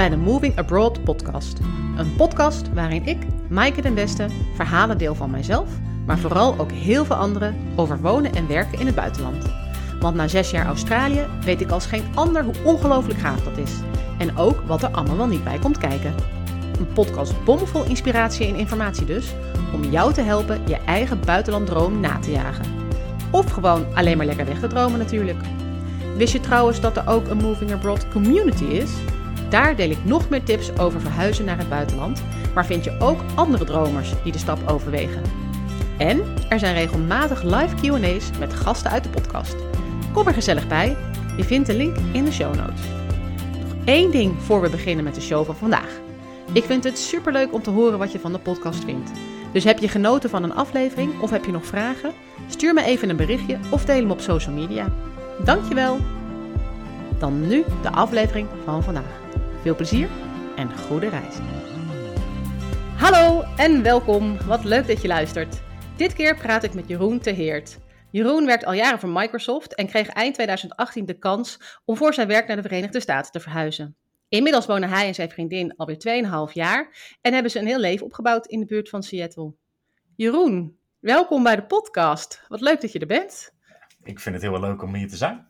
bij de Moving Abroad podcast. Een podcast waarin ik, Maaike den Beste, verhalen deel van mijzelf, maar vooral ook heel veel anderen over wonen en werken in het buitenland. Want na zes jaar Australië weet ik als geen ander hoe ongelooflijk gaaf dat is. En ook wat er allemaal niet bij komt kijken. Een podcast bomvol inspiratie en informatie dus, om jou te helpen je eigen buitenlanddroom na te jagen. Of gewoon alleen maar lekker weg te dromen natuurlijk. Wist je trouwens dat er ook een Moving Abroad community is? Daar deel ik nog meer tips over verhuizen naar het buitenland, maar vind je ook andere dromers die de stap overwegen. En er zijn regelmatig live QA's met gasten uit de podcast. Kom er gezellig bij. Je vindt de link in de show notes. Nog één ding voor we beginnen met de show van vandaag. Ik vind het superleuk om te horen wat je van de podcast vindt. Dus heb je genoten van een aflevering of heb je nog vragen? Stuur me even een berichtje of deel hem op social media. Dankjewel! Dan nu de aflevering van vandaag. Veel plezier en goede reis. Hallo en welkom. Wat leuk dat je luistert. Dit keer praat ik met Jeroen Teheert. Jeroen werkt al jaren voor Microsoft en kreeg eind 2018 de kans om voor zijn werk naar de Verenigde Staten te verhuizen. Inmiddels wonen hij en zijn vriendin alweer 2,5 jaar en hebben ze een heel leven opgebouwd in de buurt van Seattle. Jeroen, welkom bij de podcast. Wat leuk dat je er bent. Ik vind het heel leuk om hier te zijn.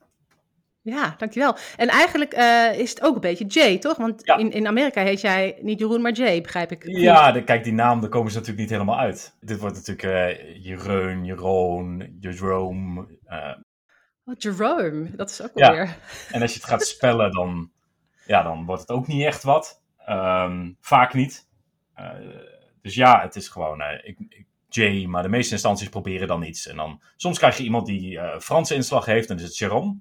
Ja, dankjewel. En eigenlijk uh, is het ook een beetje Jay, toch? Want ja. in, in Amerika heet jij niet Jeroen, maar Jay, begrijp ik. Ja, de, kijk, die naam, daar komen ze natuurlijk niet helemaal uit. Dit wordt natuurlijk uh, Jeroen, Jeroen, Jerome. Uh... Oh, Jerome, dat is ook ja. weer. En als je het gaat spellen, dan, ja, dan wordt het ook niet echt wat. Um, vaak niet. dus ja, het is gewoon ik, ik, Jay, maar de meeste instanties proberen dan iets. En dan, soms krijg je iemand die Franse inslag heeft, en dan is het Jerome.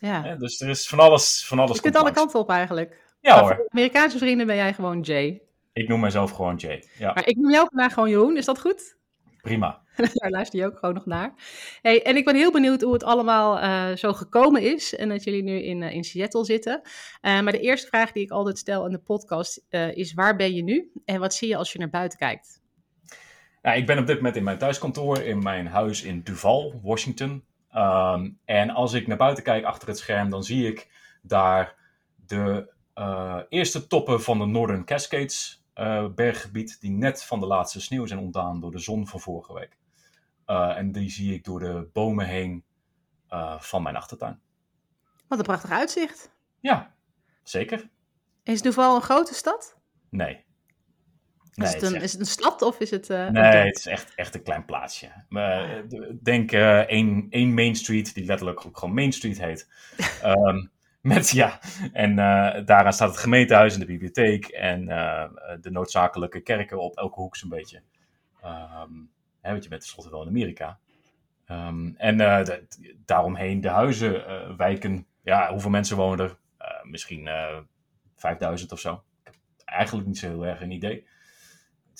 Ja. dus er is van alles. Van alles je kunt alle kanten op eigenlijk. Ja maar hoor. Voor Amerikaanse vrienden ben jij gewoon Jay. Ik noem mezelf gewoon Jay. Ja. Maar ik noem jou vandaag gewoon Jeroen, is dat goed? Prima. Daar luister je ook gewoon nog naar. Hey, en ik ben heel benieuwd hoe het allemaal uh, zo gekomen is. En dat jullie nu in, uh, in Seattle zitten. Uh, maar de eerste vraag die ik altijd stel in de podcast is: waar ben je nu? En wat zie je als je naar buiten kijkt? Ja, ik ben op dit moment in mijn thuiskantoor in mijn huis in Duval, Washington. Um, en als ik naar buiten kijk achter het scherm, dan zie ik daar de uh, eerste toppen van de Northern Cascades uh, berggebied, die net van de laatste sneeuw zijn ontdaan door de zon van vorige week. Uh, en die zie ik door de bomen heen van mijn achtertuin. Wat een prachtig uitzicht. Ja, zeker. Is Duval een grote stad? Nee. Nee, is, het een, is, het een, stad of is het... Uh, nee, het is echt, echt een klein plaatsje. Maar, uh, denk uh, één, één Main Street, die letterlijk ook gewoon Main Street heet. um, met, ja, en daaraan staat het gemeentehuis en de bibliotheek en de noodzakelijke kerken op elke hoek zo'n beetje. Um, hè, want je bent tenslotte wel in Amerika. Um, en de, daaromheen de huizen, wijken, ja, hoeveel mensen wonen er? misschien 5000 of zo. Ik heb eigenlijk niet zo heel erg een idee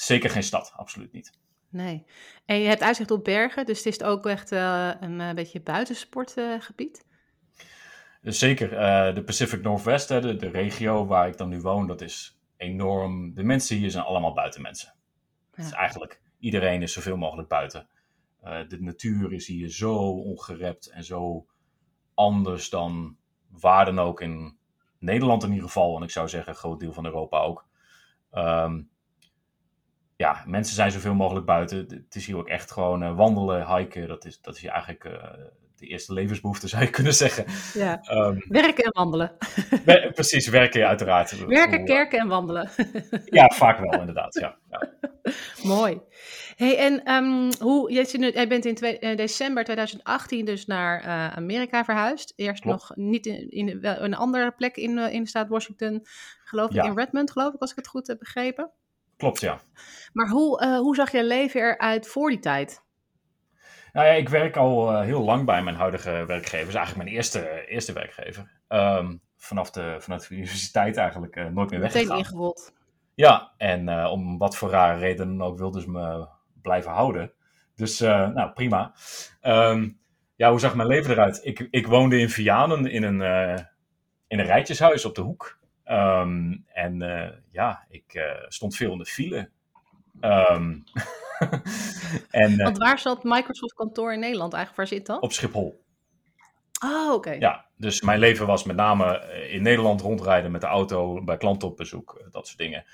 zeker geen stad, absoluut niet. Nee. En je hebt uitzicht op bergen, dus het is ook echt uh, een uh, beetje buitensportgebied? Uh, zeker. Eh, de Pacific Northwest, de, de regio waar ik dan nu woon, dat is enorm. De mensen hier zijn allemaal buitenmensen. Ja. is eigenlijk, iedereen is zoveel mogelijk buiten. de natuur is hier zo ongerept en zo anders dan waar dan ook in Nederland in ieder geval. En ik zou zeggen, een groot deel van Europa ook. Um, ja, mensen zijn zoveel mogelijk buiten. Het is hier ook echt gewoon uh, wandelen, hiken. Dat is, dat is hier eigenlijk uh, de eerste levensbehoefte, zou je kunnen zeggen. Ja. Um, werken en wandelen. We, precies, werken uiteraard. Werken, kerken en wandelen. ja, vaak wel, inderdaad. Ja, ja. Mooi. Hey, en um, hoe, jij, bent in twee, uh, december 2018 dus naar Amerika verhuisd. Eerst Klopt. nog niet in, in, een andere plek in, in de staat Washington, geloof ik, ja. in Redmond, geloof ik, als ik het goed heb begrepen. Klopt, ja. Maar hoe, uh, hoe zag je leven eruit voor die tijd? Nou ja, ik werk al uh, heel lang bij mijn huidige werkgever. is eigenlijk mijn eerste, eerste werkgever. Um, vanaf, de, vanaf de universiteit eigenlijk uh, nooit meer weggegaan. Meteen ingerold. Ja, en om wat voor rare redenen ook wilden ze me blijven houden. Dus, nou, prima. Um, ja, hoe zag mijn leven eruit? Ik, ik woonde in Vianen in een, in een rijtjeshuis op de hoek. Um, en uh, ja, ik uh, stond veel in de file. Um, en, uh, Want waar zat Microsoft kantoor in Nederland eigenlijk? Waar zit dat? Op Schiphol. Oh, oké. Ja, dus mijn leven was met name eh, in Nederland rondrijden met de auto, bij klanten op bezoek, eh, dat soort dingen.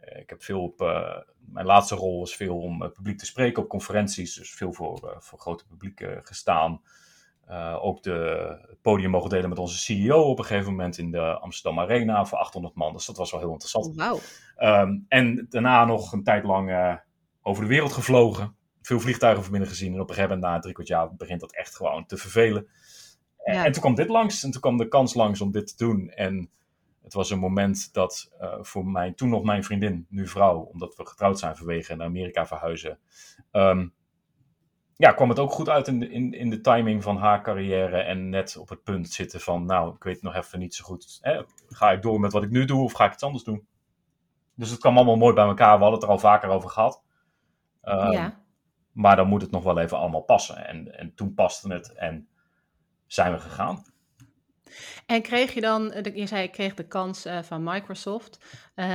Eh, ik heb veel op, mijn laatste rol was veel om publiek te spreken op conferenties, dus veel voor, voor grote publiek gestaan. Ook de podium mogen delen met onze CEO op een gegeven moment in de Amsterdam Arena voor 800 man. Dus dat was wel heel interessant. Wauw. Ehm, en daarna nog een tijd lang over de wereld gevlogen. Veel vliegtuigen van binnen gezien. En op een gegeven moment, na drie kwart jaar, begint dat echt gewoon te vervelen. En, toen kwam dit langs en toen kwam de kans langs om dit te doen. En het was een moment dat uh, voor mij, toen nog mijn vriendin, nu vrouw, omdat we getrouwd zijn vanwege naar Amerika verhuizen. Ehm, ja, kwam het ook goed uit in de, in, in de timing van haar carrière en net op het punt zitten van, nou, ik weet nog even niet zo goed, hè, ga ik door met wat ik nu doe of ga ik iets anders doen? Dus het kwam allemaal mooi bij elkaar, we hadden het er al vaker over gehad. Um, ja. Maar dan moet het nog wel even allemaal passen. En, en toen paste het en zijn we gegaan. En kreeg je dan, je zei ik kreeg de kans uh, van Microsoft, uh,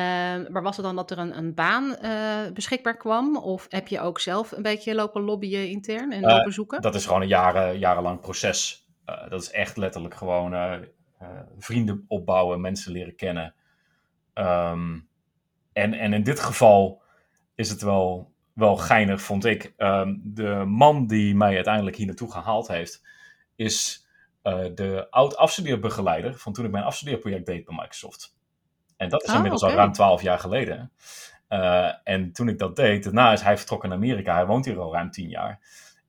maar was het dan dat er een, een baan uh, beschikbaar kwam? Of heb je ook zelf een beetje lopen lobbyen intern en lopen zoeken? Dat is gewoon een jaren, jarenlang proces. dat is echt letterlijk gewoon vrienden opbouwen, mensen leren kennen. Um, en, en in dit geval is het wel, wel geinig, vond ik. Um, de man die mij uiteindelijk hier naartoe gehaald heeft, is de oud-afstudeerbegeleider van toen ik mijn afstudeerproject deed bij Microsoft. En dat is oh, inmiddels al ruim twaalf jaar geleden. Uh, en toen ik dat deed, daarna is hij vertrokken naar Amerika. Hij woont hier al ruim tien jaar.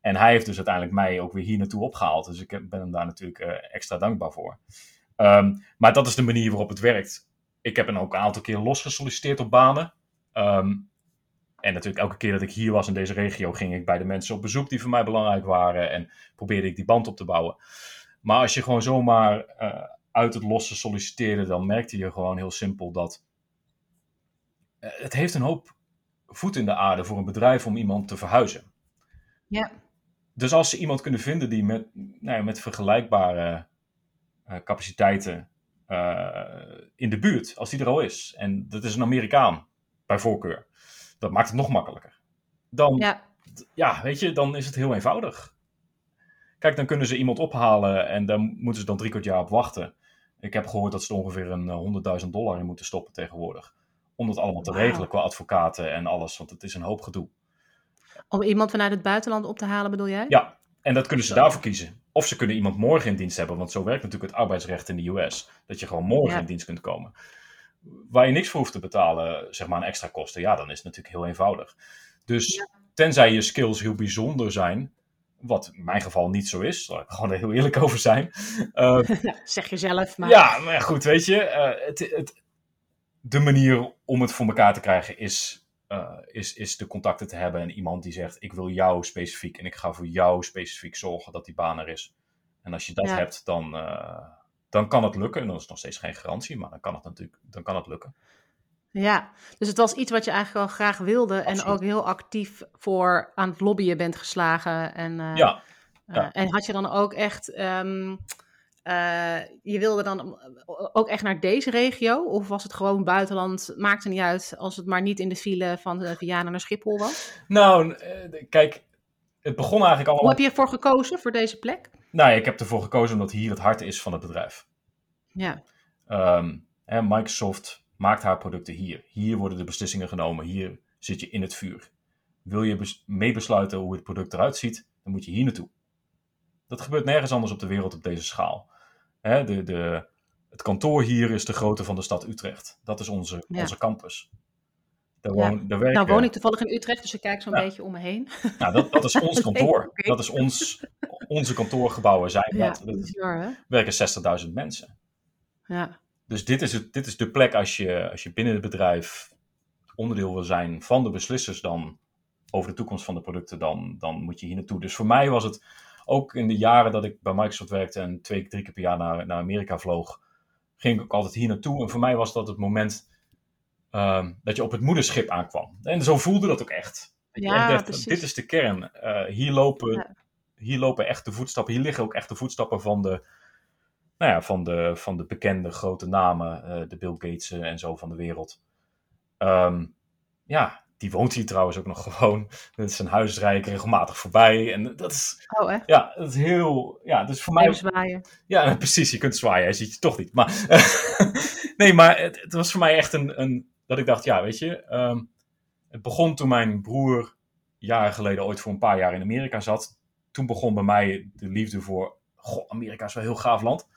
En hij heeft dus uiteindelijk mij ook weer hier naartoe opgehaald. Dus ik ben hem daar natuurlijk uh, extra dankbaar voor. Um, maar dat is de manier waarop het werkt. Ik heb hem ook een aantal keer losgesolliciteerd op banen. Um, en natuurlijk elke keer dat ik hier was in deze regio, ging ik bij de mensen op bezoek die voor mij belangrijk waren. En probeerde ik die band op te bouwen. Maar als je gewoon zomaar uh, uit het losse solliciteerde, dan merkte je gewoon heel simpel dat uh, het heeft een hoop voet in de aarde voor een bedrijf om iemand te verhuizen. Ja. Dus als ze iemand kunnen vinden die met, nou ja, met vergelijkbare uh, capaciteiten in de buurt, als die er al is, en dat is een Amerikaan bij voorkeur, dat maakt het nog makkelijker. Dan, ja. ja, weet je, dan is het heel eenvoudig. Kijk, dan kunnen ze iemand ophalen en daar moeten ze dan drie kwart jaar op wachten. Ik heb gehoord dat ze er ongeveer een 100.000 eh, dollar in moeten stoppen tegenwoordig. Om dat allemaal te regelen qua advocaten en alles, want het is een hoop gedoe. Om iemand vanuit het buitenland op te halen, bedoel jij? Ja, en dat kunnen ze daarvoor kiezen. Of ze kunnen iemand morgen in dienst hebben, want zo werkt natuurlijk het arbeidsrecht in de US. Dat je gewoon morgen in dienst kunt komen. Waar je niks voor hoeft te betalen, zeg maar, een extra kosten. Ja, dan is het natuurlijk heel eenvoudig. Dus tenzij je skills heel bijzonder zijn, wat in mijn geval niet zo is. Daar ik gewoon heel eerlijk over zijn. Uh, zeg je zelf. Maar... Ja, maar goed, weet je. Uh, het, het, de manier om het voor elkaar te krijgen is, uh, is, is de contacten te hebben. En iemand die zegt, ik wil jou specifiek. En ik ga voor jou specifiek zorgen dat die baan er is. En als je dat hebt, dan, dan kan het lukken. En dat is nog steeds geen garantie, maar dan kan het natuurlijk dan kan het lukken. Ja, dus het was iets wat je eigenlijk al graag wilde en ook heel actief voor aan het lobbyen bent geslagen. En, uh, ja, en had je dan ook echt, um, uh, je wilde dan ook echt naar deze regio? Of was het gewoon buitenland, maakte niet uit als het maar niet in de file van Vianen naar Schiphol was? Nou, kijk, het begon eigenlijk al... Hoe heb je ervoor gekozen, voor deze plek? Nou, ik heb ervoor gekozen omdat hier het hart is van het bedrijf. Ja. Um, hè, Microsoft maakt haar producten hier. Hier worden de beslissingen genomen. Hier zit je in het vuur. Wil je meebesluiten hoe het product eruit ziet, dan moet je hier naartoe. Dat gebeurt nergens anders op de wereld op deze schaal. Hè, de, de, het kantoor hier is de grootte van de stad Utrecht. Dat is onze, onze campus. Daar woon, daar werken... Nou woon ik toevallig in Utrecht, dus ik kijk zo'n beetje om me heen. Nou, dat, dat is ons kantoor. Dat is ons, onze kantoorgebouwen zijn dat. dat is waar, werken 60.000 mensen. Ja. Dus dit is, het, dit is de plek als je, als je binnen het bedrijf onderdeel wil zijn van de beslissers dan over de toekomst van de producten, dan, dan moet je hier naartoe. Dus voor mij was het ook in de jaren dat ik bij Microsoft werkte en twee, drie keer per jaar naar, naar Amerika vloog, ging ik ook altijd hier naartoe. En voor mij was dat het moment uh, dat je op het moederschip aankwam. En zo voelde dat ook echt. Ja, echt dit is de kern. Uh, hier, lopen, hier lopen echt de voetstappen, hier liggen ook echt de voetstappen van de, nou ja, van, de, van de bekende grote namen, uh, de Bill Gates en zo van de wereld. Um, ja, die woont hier trouwens ook nog gewoon. Zijn huis ik regelmatig voorbij. En dat is, oh, echt? Ja, dat is heel... Ja, dus voor mij... zwaaien. Ja, precies. Je kunt zwaaien. Hij ziet je toch niet. Maar, nee, maar het, het, was voor mij echt een... een dat ik dacht, ja, weet je... Ehm, het begon toen mijn broer jaren geleden ooit voor een paar jaar in Amerika zat. Toen begon bij mij de liefde voor... Goh, Amerika is wel een heel gaaf land.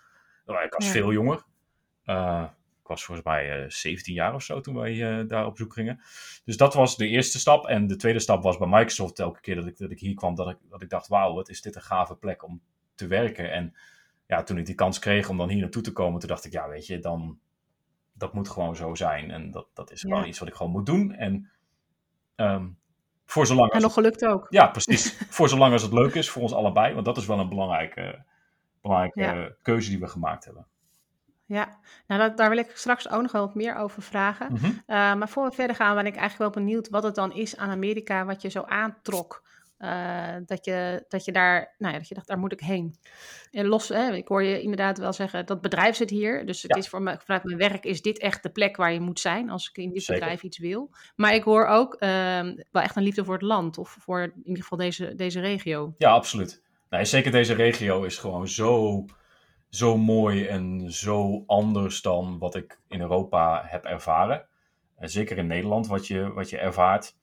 Ik was veel jonger. Uh, was volgens mij 17 eh, jaar of zo toen wij eh, daar op zoek gingen. Dus dat was de eerste stap. En de tweede stap was bij Microsoft elke keer dat ik, dat ik hier kwam, dat ik, dat ik dacht, wauw, wat is dit een gave plek om te werken. En ja, toen ik die kans kreeg om dan hier naartoe te komen, toen dacht ik, ja, weet je, dan, dat moet gewoon zo zijn. En dat, dat is wel iets wat ik gewoon moet doen. En um, voor zolang en nog gelukt ook. Ja, precies. voor zolang als het leuk is voor ons allebei. Want dat is wel een belangrijke, belangrijke keuze die we gemaakt hebben. Ja, nou daar wil ik straks ook nog wel wat meer over vragen. Mhm. Eh, maar voor we verder gaan, ben ik eigenlijk wel benieuwd wat het dan is aan Amerika wat je zo aantrok. Uh, dat, je, dat je daar, nou ja, dat je dacht, daar moet ik heen. En los, hè, ik hoor je inderdaad wel zeggen, dat bedrijf zit hier. Dus het is voor me, vanuit mijn werk is dit echt de plek waar je moet zijn als ik in dit bedrijf iets wil. Maar ik hoor ook uh, wel echt een liefde voor het land of voor in ieder geval deze, deze regio. Ja, absoluut. Nee, zeker deze regio is gewoon zo zo mooi en zo anders dan wat ik in Europa heb ervaren. En zeker in Nederland, wat je, wat je ervaart.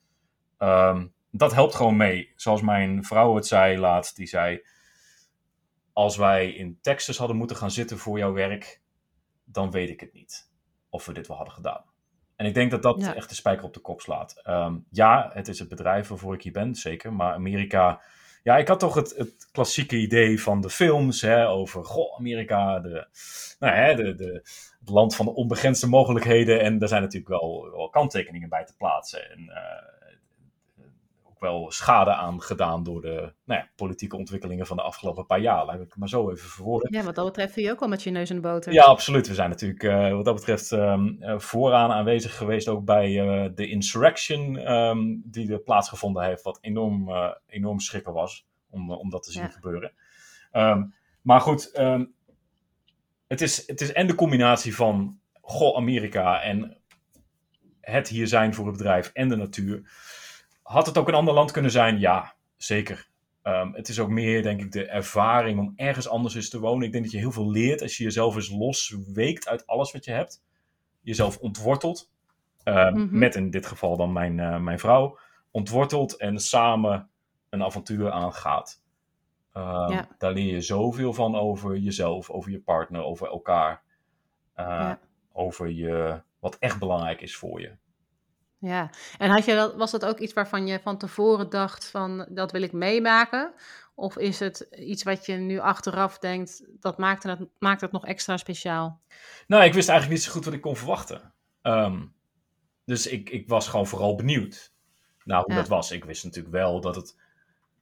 Ehm, dat helpt gewoon mee. Zoals mijn vrouw het zei laatst, die zei... Als wij in Texas hadden moeten gaan zitten voor jouw werk, dan weet ik het niet. Of we dit wel hadden gedaan. En ik denk dat dat echt de spijker op de kop slaat. Ehm, ja, het is het bedrijf waarvoor ik hier ben, zeker. Maar Amerika ja, ik had toch het, het klassieke idee van de films hè, over goh, Amerika, de, nou, hè, de, de, het land van de onbegrensde mogelijkheden. En daar zijn natuurlijk wel, wel kanttekeningen bij te plaatsen. En uh, ook wel schade aan gedaan door de nou ja, politieke ontwikkelingen van de afgelopen paar jaar. Laat ik het maar zo even verwoorden. Ja, wat dat betreft vind je ook wel met je neus in de boter. Ja, absoluut. We zijn natuurlijk uh, wat dat betreft um, vooraan aanwezig geweest ook bij uh, de insurrection um, die er plaatsgevonden heeft. Wat enorm, enorm schrikken was om, om dat te zien gebeuren. Um, maar goed, het, is, het is en de combinatie van goh, Amerika en het hier zijn voor het bedrijf en de natuur. Had het ook een ander land kunnen zijn? Ja, zeker. Um, het is ook meer, denk ik, de ervaring om ergens anders eens te wonen. Ik denk dat je heel veel leert als je jezelf eens losweekt uit alles wat je hebt. Jezelf ontwortelt. Um, Met in dit geval dan mijn, uh, mijn vrouw. Ontwortelt en samen een avontuur aangaat. Um, ja. Daar leer je zoveel van over jezelf, over je partner, over elkaar. Uh, ja. Over je, wat echt belangrijk is voor je. Ja, en had je dat, was dat ook iets waarvan je van tevoren dacht van dat wil ik meemaken? Of is het iets wat je nu achteraf denkt, dat maakt het, maakt het nog extra speciaal? Nou, ik wist eigenlijk niet zo goed wat ik kon verwachten. Um, dus ik, ik was gewoon vooral benieuwd naar hoe dat was. Ik wist natuurlijk wel dat het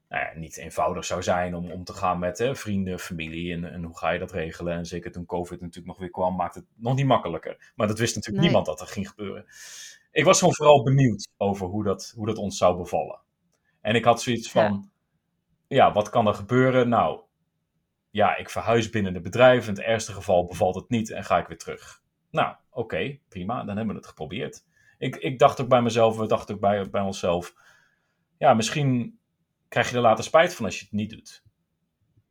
nou ja, niet eenvoudig zou zijn om, om te gaan met hè, vrienden, familie en, en hoe ga je dat regelen. En zeker toen COVID natuurlijk nog weer kwam, maakt het nog niet makkelijker. Maar dat wist natuurlijk niemand dat er ging gebeuren ik was gewoon vooral benieuwd over hoe dat, hoe dat ons zou bevallen. En ik had zoiets van, ja. wat kan er gebeuren? Nou, ja, ik verhuis binnen het bedrijf. In het ergste geval bevalt het niet en ga ik weer terug. Nou, oké, prima, dan hebben we het geprobeerd. Ik, ik dacht ook bij mezelf, we dachten ook bij, bij onszelf, ja, misschien krijg je er later spijt van als je het niet doet.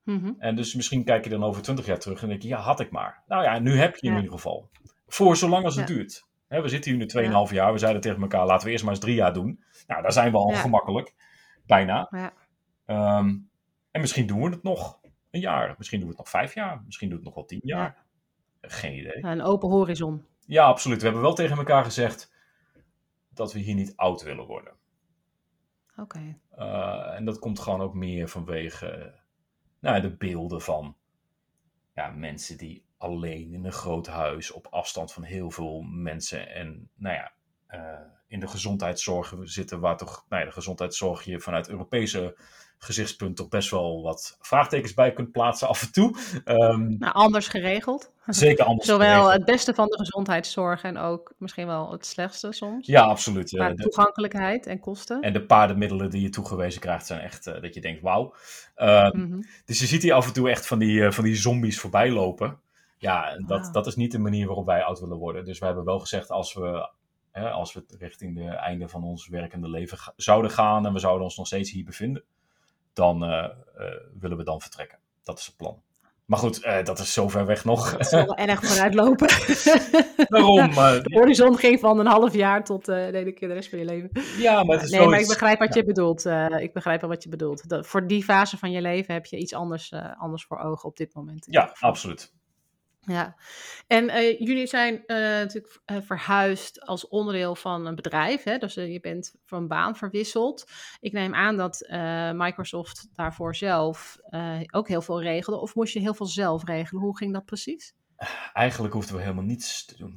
Mhm. En dus misschien kijk je dan over twintig jaar terug en denk je, ja, had ik maar. Nou ja, nu heb je in ieder geval. Voor zolang als het duurt we zitten hier nu 2,5 jaar. We zeiden tegen elkaar, laten we eerst maar eens drie jaar doen. Nou, daar zijn we al gemakkelijk. Bijna. Ja. Ehm, en misschien doen we het nog een jaar. Misschien doen we het nog vijf jaar. Misschien doen we het nog wel tien jaar. Geen idee. Een open horizon. Ja, absoluut. We hebben wel tegen elkaar gezegd dat we hier niet oud willen worden. Oké. Eh, en dat komt gewoon ook meer vanwege nou, de beelden van ja, mensen die alleen in een groot huis op afstand van heel veel mensen. En nou ja, uh, in de gezondheidszorg zitten, waar toch nou ja, de gezondheidszorg je vanuit Europese gezichtspunt toch best wel wat vraagtekens bij kunt plaatsen af en toe. Um, nou, anders geregeld. Zeker anders Zowel het beste van de gezondheidszorg en ook misschien wel het slechtste soms. Ja, absoluut. Qua toegankelijkheid en kosten. En de paardenmiddelen die je toegewezen krijgt zijn echt uh, dat je denkt wauw. Uh, mm -hmm. Dus je ziet hier af en toe echt van die, uh, van die zombies voorbij lopen. Ja, dat, dat is niet de manier waarop wij oud willen worden. Dus wij hebben wel gezegd, als we hè, als we richting het einde van ons werkende leven zouden gaan en we zouden ons nog steeds hier bevinden, dan willen we dan vertrekken. Dat is het plan. Maar goed, uh, dat is zo ver weg nog. Dat zal wel erg vooruitlopen. Waarom? de horizon ging van een half jaar tot uh, de keer de rest van je leven. Ja, maar het is Nee, maar ik begrijp wat je bedoelt. Ik begrijp wel wat je bedoelt. Dat, voor die fase van je leven heb je iets anders, anders voor ogen op dit moment. Ja, absoluut. Ja, en uh, jullie zijn uh, natuurlijk uh, verhuisd als onderdeel van een bedrijf. Hè? Dus je bent van baan verwisseld. Ik neem aan dat Microsoft daarvoor zelf ook heel veel regelde. Of moest je heel veel zelf regelen? Hoe ging dat precies? Eigenlijk hoefden we helemaal niets te doen.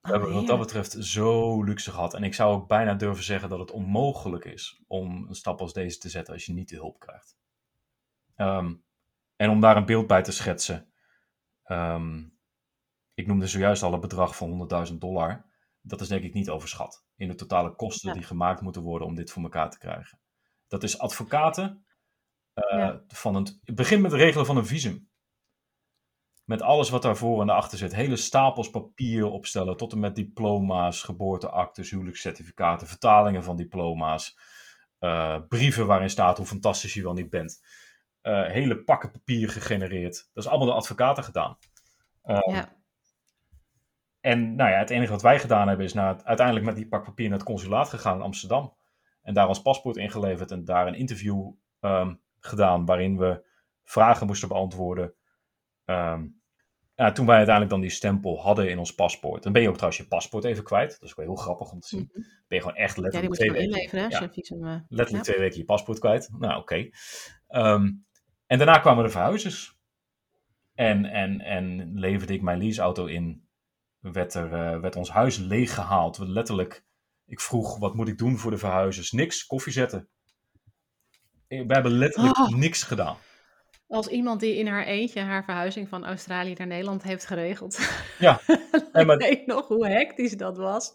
We oh, hebben wat dat betreft zo luxe gehad. En ik zou ook bijna durven zeggen dat het onmogelijk is om een stap als deze te zetten als je niet de hulp krijgt. Um, en om daar een beeld bij te schetsen. Um, ik noemde zojuist al een bedrag van 100.000 dollar. Dat is denk ik niet overschat in de totale kosten die gemaakt moeten worden om dit voor elkaar te krijgen. Dat is advocaten. Uh, van het begint met het regelen van een visum. Met alles wat daarvoor en daarachter zit. Hele stapels papier opstellen. Tot en met diploma's, geboorteactes, huwelijkscertificaten, vertalingen van diploma's. Uh, brieven waarin staat hoe fantastisch je wel niet bent. Uh, hele pakken papier gegenereerd. Dat is allemaal door advocaten gedaan. Um, ja. En nou ja, het enige wat wij gedaan hebben is naar uiteindelijk met die pak papier naar het consulaat gegaan in Amsterdam. En daar ons paspoort ingeleverd en daar een interview um, gedaan waarin we vragen moesten beantwoorden. Um, ja, toen wij uiteindelijk dan die stempel hadden in ons paspoort. Dan ben je ook trouwens je paspoort even kwijt. Dat is ook heel grappig om te zien. Mm -hmm. Ben je gewoon echt letterlijk ja, die moet je twee weken. Inleveren, hè, ja, visum, uh, letterlijk ja. twee weken je paspoort kwijt. Nou, oké. Okay. Um, en daarna kwamen de verhuizers. En, en, en leverde ik mijn leaseauto in. Werd, er, uh, werd ons huis leeggehaald. Letterlijk, ik vroeg, wat moet ik doen voor de verhuizers? Niks, koffie zetten. We hebben letterlijk oh. niks gedaan. Als iemand die in haar eentje haar verhuizing van Australië naar Nederland heeft geregeld. Ja. ik maar... weet nog hoe hectisch dat was.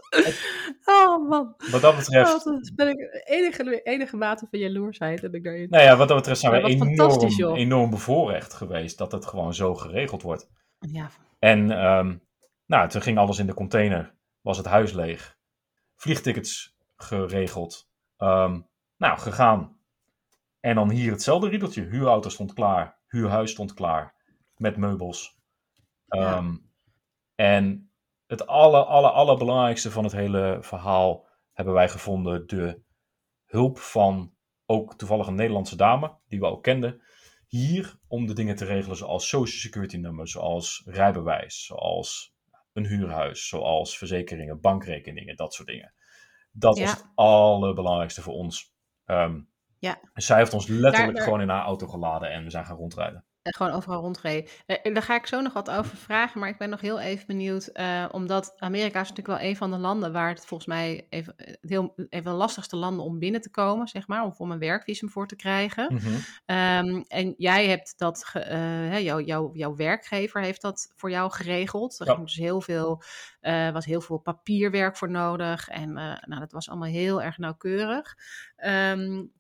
Oh man. Wat dat betreft. Oh, ben ik enige, enige mate van jaloersheid heb ik daarin. Nou ja, wat dat betreft zijn we enorm, enorm bevoorrecht geweest dat het gewoon zo geregeld wordt. Ja. En um, nou, toen ging alles in de container. Was het huis leeg. Vliegtickets geregeld. Um, nou, gegaan en dan hier hetzelfde riedeltje. Huurauto stond klaar. Huurhuis stond klaar. Met meubels. Ja. Um, en het aller, aller, allerbelangrijkste van het hele verhaal hebben wij gevonden. De hulp van ook toevallig een Nederlandse dame, die we ook kenden. Hier om de dingen te regelen zoals social security nummer, zoals rijbewijs, zoals een huurhuis, zoals verzekeringen, bankrekeningen, dat soort dingen. Dat ja. was het allerbelangrijkste voor ons. Um, ja. Zij heeft ons letterlijk gewoon in haar auto geladen en we zijn gaan rondrijden. En gewoon overal rondreden. Eh, daar ga ik zo nog wat over vragen, maar ik ben nog heel even benieuwd, uh, omdat Amerika is natuurlijk wel een van de landen waar het volgens mij even, heel, even de lastigste landen om binnen te komen, zeg maar, of om een werkvisum voor te krijgen. Mm -hmm. um, en jij hebt dat, uh, jou, jou, jouw werkgever heeft dat voor jou geregeld. Er ja. dus heel veel, uh, was heel veel papierwerk voor nodig en nou, dat was allemaal heel erg nauwkeurig. Um,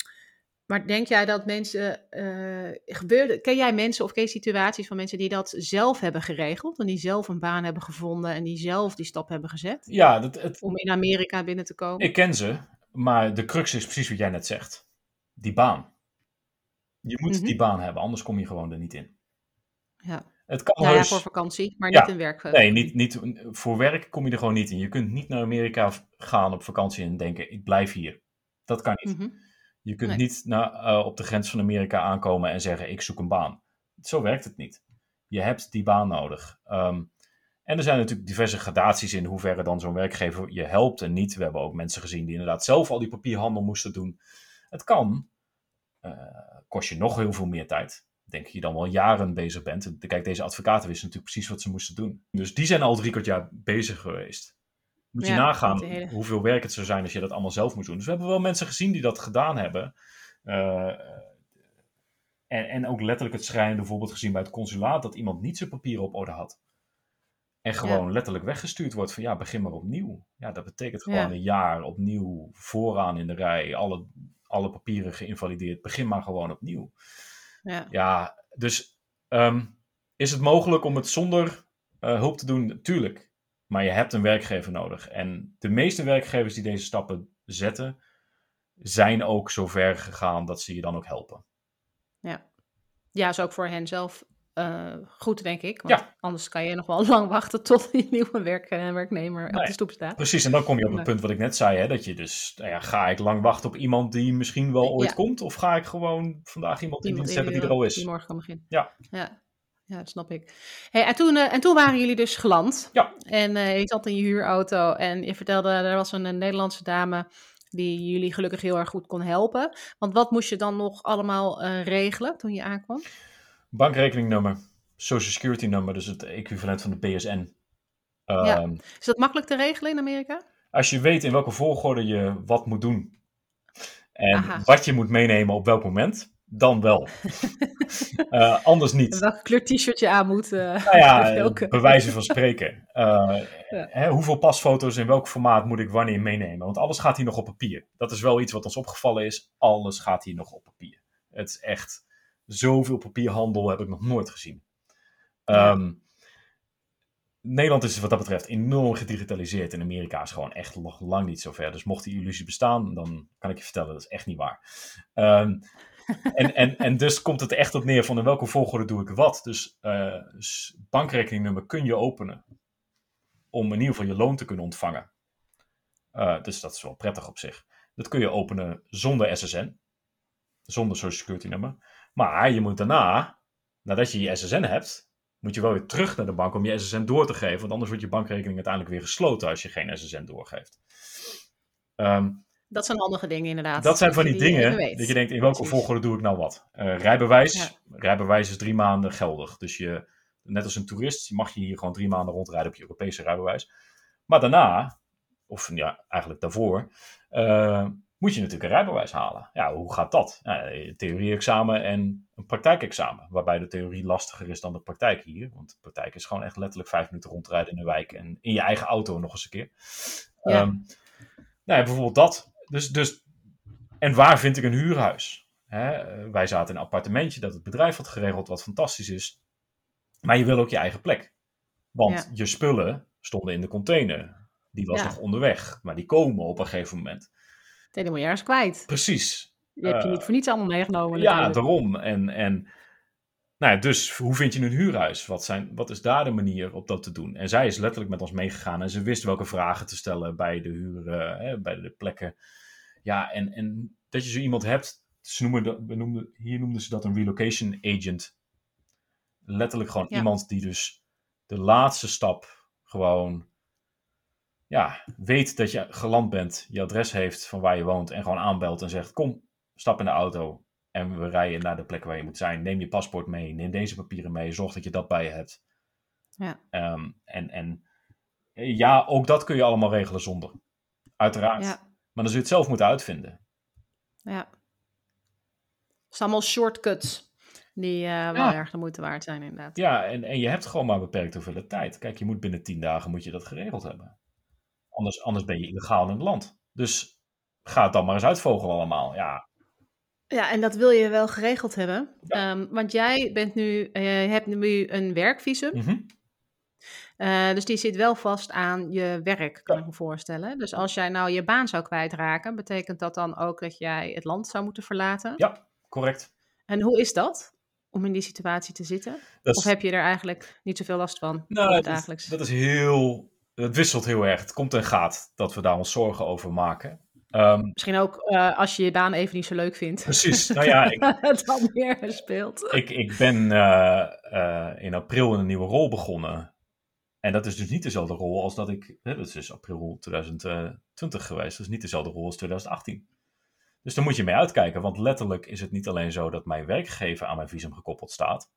maar denk jij dat mensen, uh, gebeurde, ken jij mensen of ken je situaties van mensen die dat zelf hebben geregeld en die zelf een baan hebben gevonden en die zelf die stap hebben gezet? Ja, dat, het, om in Amerika binnen te komen? Ik ken ze, maar de crux is precies wat jij net zegt. Die baan. Je moet mm -hmm. die baan hebben, anders kom je gewoon er niet in. Ja. Het kan nou ja, voor vakantie, maar ja, niet in werk. Nee, niet, niet, voor werk kom je er gewoon niet in. Je kunt niet naar Amerika gaan op vakantie en denken, ik blijf hier. Dat kan niet. Mm -hmm. Je kunt nee. niet uh, op de grens van Amerika aankomen en zeggen: Ik zoek een baan. Zo werkt het niet. Je hebt die baan nodig. Um, en er zijn natuurlijk diverse gradaties in hoeverre dan zo'n werkgever je helpt en niet. We hebben ook mensen gezien die inderdaad zelf al die papierhandel moesten doen. Het kan. Uh, kost je nog heel veel meer tijd. Denk je dan wel jaren bezig bent. Kijk, deze advocaten wisten natuurlijk precies wat ze moesten doen. Dus die zijn al drie kwart jaar bezig geweest. Moet je ja, nagaan hele... hoeveel werk het zou zijn als je dat allemaal zelf moet doen. Dus we hebben wel mensen gezien die dat gedaan hebben. Uh, en, en ook letterlijk het schrijnende voorbeeld gezien bij het consulaat dat iemand niet zijn papieren op orde had. En gewoon ja. letterlijk weggestuurd wordt van ja, begin maar opnieuw. Ja, dat betekent gewoon ja. een jaar opnieuw vooraan in de rij, alle, alle papieren geïnvalideerd. Begin maar gewoon opnieuw. Ja, ja dus um, is het mogelijk om het zonder uh, hulp te doen? Tuurlijk. Maar je hebt een werkgever nodig. En de meeste werkgevers die deze stappen zetten, zijn ook zo ver gegaan dat ze je dan ook helpen. Ja, ja is ook voor hen zelf uh, goed, denk ik. Want Ja. anders kan je nog wel lang wachten tot die nieuwe werk, eh, werknemer op de stoep staat. Precies, en dan kom je op het Nee. punt wat ik net zei, hè, dat je dus, nou ja, ga ik lang wachten op iemand die misschien wel ooit Ja. komt, of ga ik gewoon vandaag iemand in dienst hebben die er al is? die morgen kan beginnen. Ja. Ja, ja dat snap ik. Hey, en, toen, eh, en toen waren jullie dus geland. Ja. En eh, je zat in je huurauto en je vertelde, er was een, een Nederlandse dame die jullie gelukkig heel erg goed kon helpen. Want wat moest je dan nog allemaal eh, regelen toen je aankwam? Bankrekeningnummer, social security nummer, dus het equivalent van de BSN. Ja. Ehm, Is dat makkelijk te regelen in Amerika? Als je weet in welke volgorde je wat moet doen en Aha. wat je moet meenemen op welk moment, dan wel. Eh, anders niet. Welke kleur t-shirt je aan moet? eh, Nou ja, bij wijze van spreken. Eh, Ja. hè, hoeveel pasfoto's in welk formaat moet ik wanneer meenemen? Want alles gaat hier nog op papier. Dat is wel iets wat ons opgevallen is. Alles gaat hier nog op papier. Het is echt zoveel papierhandel heb ik nog nooit gezien. Ehm, Nederland is wat dat betreft enorm gedigitaliseerd. En Amerika is gewoon echt nog lang niet zo ver. Dus mocht die illusie bestaan, dan kan ik je vertellen, dat is echt niet waar. Ehm, en, en, en dus komt het echt op neer van in welke volgorde doe ik wat. Dus eh, bankrekeningnummer kun je openen om in ieder geval je loon te kunnen ontvangen. Eh, dus dat is wel prettig op zich. Dat kun je openen zonder SSN, zonder social security nummer. Maar je moet daarna, nadat je je SSN hebt, moet je wel weer terug naar de bank om je SSN door te geven. Want anders wordt je bankrekening uiteindelijk weer gesloten als je geen SSN doorgeeft. Ehm, Dat zijn handige dingen inderdaad. dat zijn van die even dingen dat je denkt, in welke Precies. volgorde doe ik nou wat? Eh, rijbewijs. Ja. Rijbewijs is drie maanden geldig. Dus je, net als een toerist, mag je hier gewoon drie maanden rondrijden op je Europese rijbewijs. Maar daarna, of ja, eigenlijk daarvoor, eh, moet je natuurlijk een rijbewijs halen. Ja, hoe gaat dat? Een theorie-examen en een praktijkexamen. Waarbij de theorie lastiger is dan de praktijk hier. Want de praktijk is gewoon echt letterlijk vijf minuten rondrijden in de wijk en in je eigen auto nog eens een keer. Ja. Ehm, nou ja, bijvoorbeeld dat. Dus, dus, en waar vind ik een huurhuis? Hè, eh, wij zaten in een appartementje dat het bedrijf had geregeld, wat fantastisch is. Maar je wil ook je eigen plek. Want Ja. je spullen stonden in de container. Die was Ja. nog onderweg, maar die komen op een gegeven moment. Die moet je ergens kwijt. Precies. Die heb je Eh, niet voor niets allemaal meegenomen Ja, daarom. En, en nou dus hoe vind je een huurhuis? Wat, zijn, wat is daar de manier op dat te doen? En zij is letterlijk met ons meegegaan en ze wist welke vragen te stellen bij de huur, eh, bij de plekken. Ja, en, en dat je zo iemand hebt, ze noemen we noemden, hier noemden ze dat een relocation agent. Letterlijk gewoon Ja. iemand die dus de laatste stap gewoon ja, weet dat je geland bent, je adres heeft van waar je woont en gewoon aanbelt en zegt: Kom, stap in de auto en we rijden naar de plek waar je moet zijn. Neem je paspoort mee, neem deze papieren mee, zorg dat je dat bij je hebt. Ja. Ehm, en, en eh, ja, ook dat kun je allemaal regelen zonder. Uiteraard. Ja, Maar dan zul je het zelf moeten uitvinden. ja. Het zijn allemaal shortcuts die eh, wel Ja. erg de moeite waard zijn inderdaad. Ja, en, en je hebt gewoon maar beperkt hoeveelheid tijd. Kijk, je moet binnen tien dagen moet je dat geregeld hebben. Anders, anders ben je illegaal in het land. Dus ga het dan maar eens uitvogelen allemaal. Ja, Ja, en dat wil je wel geregeld hebben. Ja. Ehm, want jij bent nu, je hebt nu een werkvisum. mhm. Eh, dus die zit wel vast aan je werk, kan Ja. ik me voorstellen. Dus als jij nou je baan zou kwijtraken, betekent dat dan ook dat jij het land zou moeten verlaten? ja correct. En hoe is dat om in die situatie te zitten? Of heb je er eigenlijk niet zoveel last van? nou, dat, dat is heel. Het wisselt heel erg. Het komt en gaat dat we daar ons zorgen over maken. Ehm, Misschien ook eh, als je je baan even niet zo leuk vindt. precies. Nou ja, ik, het dan meer speelt. ik, ik ben eh, eh, in april in een nieuwe rol begonnen. En dat is dus niet dezelfde rol als dat ik. Hè, dat is dus april 2020 geweest. Dat is niet dezelfde rol als 2018. Dus daar moet je mee uitkijken. Want letterlijk is het niet alleen zo dat mijn werkgever aan mijn visum gekoppeld staat.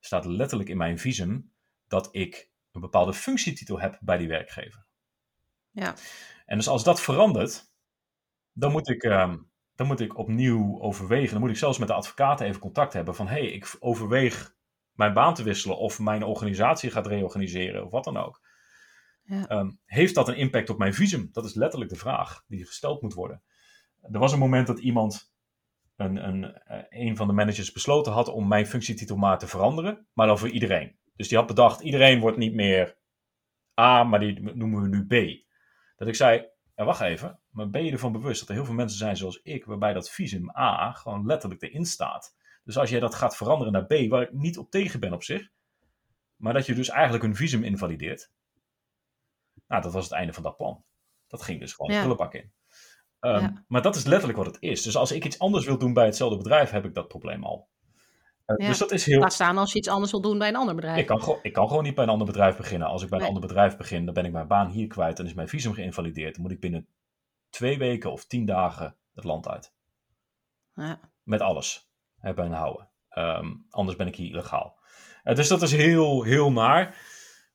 Er staat letterlijk in mijn visum dat ik een bepaalde functietitel heb bij die werkgever. Ja. En dus als dat verandert, dan moet ik, ehm, dan moet ik opnieuw overwegen. Dan moet ik zelfs met de advocaten even contact hebben van hé, hey, ik overweeg mijn baan te wisselen of mijn organisatie gaat reorganiseren of wat dan ook. Ja. Ehm, heeft dat een impact op mijn visum? Dat is letterlijk de vraag die gesteld moet worden. Er was een moment dat iemand, een, een, eh, een van de managers, besloten had om mijn functietitel maar te veranderen, maar dan voor iedereen. Dus die had bedacht, iedereen wordt niet meer A, maar die noemen we nu B. Dat ik zei, ja, wacht even, maar ben je ervan bewust dat er heel veel mensen zijn zoals ik, waarbij dat visum A gewoon letterlijk erin staat. Dus als jij dat gaat veranderen naar B, waar ik niet op tegen ben op zich, maar dat je dus eigenlijk een visum invalideert. Nou, dat was het einde van dat plan. Dat ging dus gewoon de ja. in. Ehm, maar dat is letterlijk wat het is. Dus als ik iets anders wil doen bij hetzelfde bedrijf, heb ik dat probleem al. Uh, Dus dat is heel... Laat staan als je iets anders wil doen bij een ander bedrijf. Ik kan, ik kan gewoon niet bij een ander bedrijf beginnen. Als ik bij een ander bedrijf begin, dan ben ik mijn baan hier kwijt. Dan is mijn visum geïnvalideerd. Dan moet ik binnen twee weken of tien dagen het land uit. Ja. Met alles hebben en houden. Ehm, anders ben ik hier illegaal. Uh, dus dat is heel, heel naar.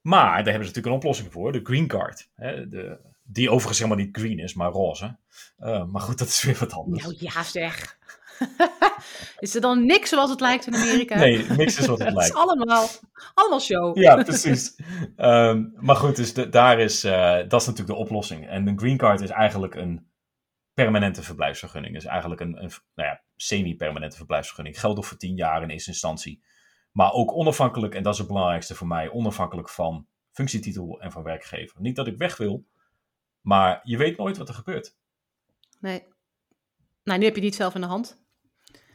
Maar daar hebben ze natuurlijk een oplossing voor. De green card. Hè, de, die overigens helemaal niet green is, maar roze. Uh, maar goed, dat is weer wat anders. Nou ja zeg. is er dan niks zoals het lijkt in Amerika? Nee, niks is wat het lijkt. Het is allemaal, allemaal show. ja, precies. Um, maar goed, dus de, daar is, uh, dat is natuurlijk de oplossing. En een green card is eigenlijk een permanente verblijfsvergunning. is eigenlijk een, een nou ja, semi-permanente verblijfsvergunning. Geldt voor tien jaar in eerste instantie. Maar ook onafhankelijk, en dat is het belangrijkste voor mij, onafhankelijk van functietitel en van werkgever. Niet dat ik weg wil, maar je weet nooit wat er gebeurt. Nee. Nou, nu heb je niet zelf in de hand.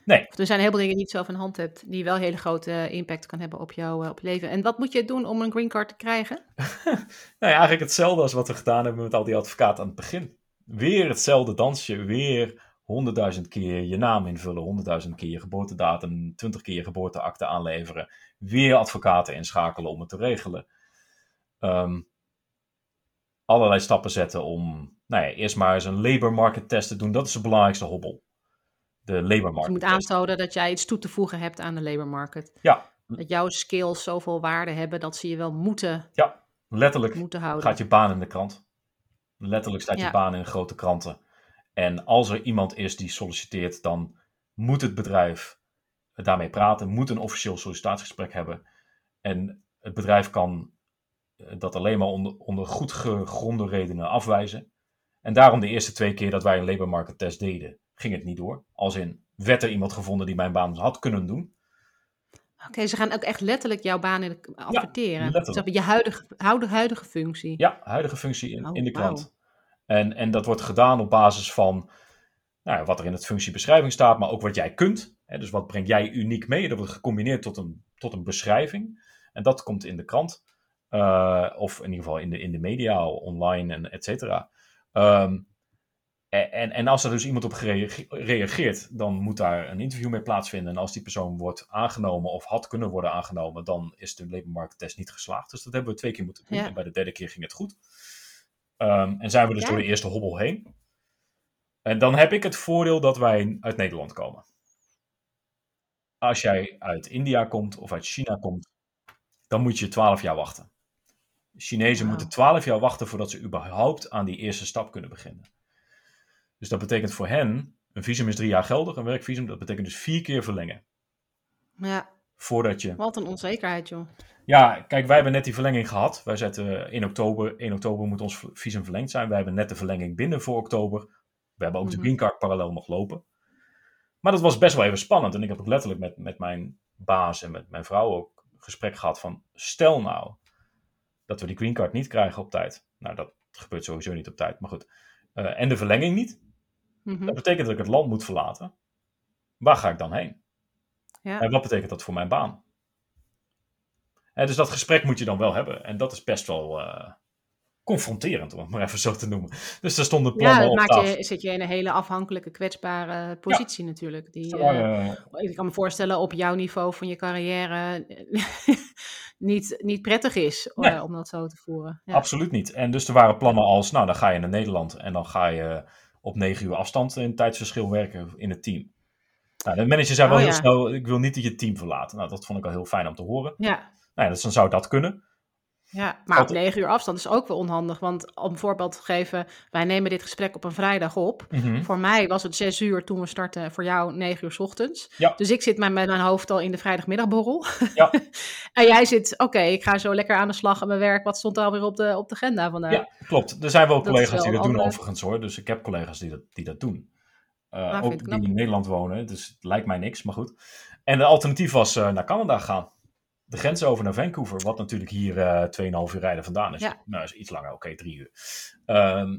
Nee. Er zijn heel veel dingen die je niet zelf in hand hebt, die wel hele grote impact kan hebben op, jou, eh, op leven. En wat moet je doen om een green card te krijgen? nou ja, eigenlijk hetzelfde als wat we gedaan hebben met al die advocaten aan het begin. Weer hetzelfde dansje, weer honderdduizend keer je naam invullen, honderdduizend keer je geboortedatum, twintig keer je geboorteakte aanleveren, weer advocaten inschakelen om het te regelen. Um, allerlei stappen zetten om nou ja, eerst maar eens een labor market test te doen. Dat is de belangrijkste hobbel. De labor market. je moet aantonen dat jij iets toe te voegen hebt aan de labor market. Ja. Dat jouw skills zoveel waarde hebben dat ze je wel moeten, ja, letterlijk moeten houden. gaat je baan in de krant. Letterlijk staat je baan in grote kranten. En als er iemand is die solliciteert, dan moet het bedrijf daarmee praten, moet een officieel sollicitatiegesprek hebben. En het bedrijf kan dat alleen maar onder, onder goed gegronde redenen afwijzen. En daarom de eerste twee keer dat wij een labor market test deden, ging het niet door. Als in, werd er iemand gevonden die mijn baan had kunnen doen. Oké, ze gaan ook echt letterlijk jouw baan in de, adverteren. Ja, je huidige, huidige, functie. Ja, huidige functie in, oh, in de krant. En, en dat wordt gedaan op basis van nou, wat er in het functiebeschrijving staat, maar ook wat jij kunt. Hè, dus wat breng jij uniek mee? Dat wordt gecombineerd tot een, tot een beschrijving. En dat komt in de krant. Uh, of in ieder geval in de, in de media, online en et cetera. Um, en, en als er dus iemand op reageert, dan moet daar een interview mee plaatsvinden. En als die persoon wordt aangenomen of had kunnen worden aangenomen, dan is de labormarkttest niet geslaagd. Dus dat hebben we twee keer moeten doen. En bij de derde keer ging het goed. Um, en zijn we dus door de eerste hobbel heen. En dan heb ik het voordeel dat wij uit Nederland komen. Als jij uit India komt of uit China komt, dan moet je 12 jaar wachten. Chinezen moeten 12 jaar wachten voordat ze überhaupt aan die eerste stap kunnen beginnen. Dus dat betekent voor hen, een visum is drie jaar geldig, een werkvisum, dat betekent dus vier keer verlengen. Ja. Voordat je... Wat een onzekerheid, joh. Ja, kijk, wij hebben net die verlenging gehad. Wij zetten in oktober, 1 oktober moet ons visum verlengd zijn. Wij hebben net de verlenging binnen voor oktober. We hebben ook de mhm. green card parallel nog lopen. Maar dat was best wel even spannend. En ik heb ook letterlijk met, met mijn baas en met mijn vrouw ook gesprek gehad van... Stel nou dat we die green card niet krijgen op tijd. Nou, dat gebeurt sowieso niet op tijd, maar goed. Uh, en de verlenging niet. Mhm. Dat betekent dat ik het land moet verlaten. Waar ga ik dan heen? Ja. En wat betekent dat voor mijn baan? En dus dat gesprek moet je dan wel hebben. En dat is best wel uh, confronterend, om het maar even zo te noemen. Dus daar stonden plannen ja, op maakt je, zit je in een hele afhankelijke, kwetsbare positie natuurlijk. Die, uh, ik kan me voorstellen op jouw niveau van je carrière niet, niet prettig is eh, om dat zo te voeren. Ja. Absoluut niet. En dus er waren plannen als, nou dan ga je naar Nederland en dan ga je op negen uur afstand in tijdsverschil werken in het team. Nou, de manager zei wel oh, heel snel, ik wil niet dat je het team verlaat. Nou, dat vond ik al heel fijn om te horen. Ja. Nou ja, dus dan zou dat kunnen. Ja, maar op negen uur afstand is ook wel onhandig. Want om een voorbeeld te geven, wij nemen dit gesprek op een vrijdag op. Mhm. Voor mij was het zes uur toen we starten, voor jou negen uur s ochtends. Ja. Dus ik zit met mijn hoofd al in de vrijdagmiddagborrel. Ja. en jij zit, oké, ik ga zo lekker aan de slag aan mijn werk. Wat stond er alweer op de, op de agenda vandaag? Ja, klopt. Er zijn wel collega's die dat doen overigens hoor. Dus ik heb collega's die dat, die dat doen. Uh, ook die in Nederland wonen, dus het lijkt mij niks, maar goed. En de alternatief was uh, naar Canada gaan. De grens over naar Vancouver, wat natuurlijk hier uh, 2,5 uur rijden vandaan is. Ja. Nou, is iets langer, oké, drie uur. Ehm,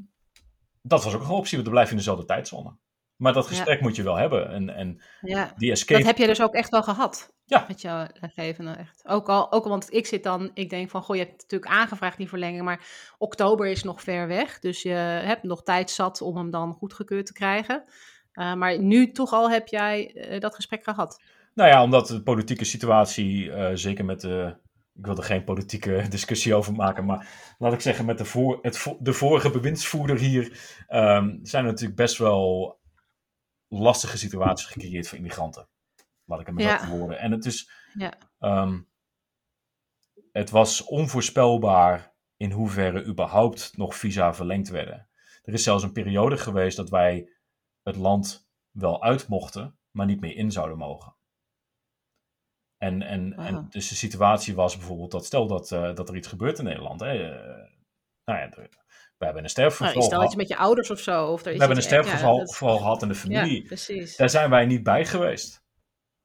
dat was ook een optie, want dan blijf je in dezelfde tijdzone. Maar dat gesprek moet je wel hebben. En, en Ja. die escape... Dat heb je dus ook echt wel gehad. Ja. Met jouw leidinggevende, echt. Ook al, ook al, want ik zit dan, ik denk van, goh, je hebt natuurlijk aangevraagd die verlenging, maar oktober is nog ver weg. Dus je hebt nog tijd zat om hem dan goedgekeurd te krijgen. Uh, maar nu toch al heb jij uh, dat gesprek gehad. Nou ja, omdat de politieke situatie, uh, zeker met de. Ik wil er geen politieke discussie over maken, maar laat ik zeggen, met de, voor, het, de vorige bewindsvoerder hier um, zijn er natuurlijk best wel lastige situaties gecreëerd voor immigranten. Laat ik hem Ja. zo verwoorden. En het is. Ja. ehm, het was onvoorspelbaar in hoeverre überhaupt nog visa verlengd werden. Er is zelfs een periode geweest dat wij het land wel uit mochten, maar niet meer in zouden mogen. En, en, dus de situatie was bijvoorbeeld dat stel dat, eh, dat er iets gebeurt in Nederland. Hè, eh, nou ja, er- we hebben een Nou, sterfgeval stel gehad. iets met je ouders of zo. Of er is We hebben een ja, sterfgeval gehad in de Ja, familie. precies. Daar zijn wij niet bij geweest.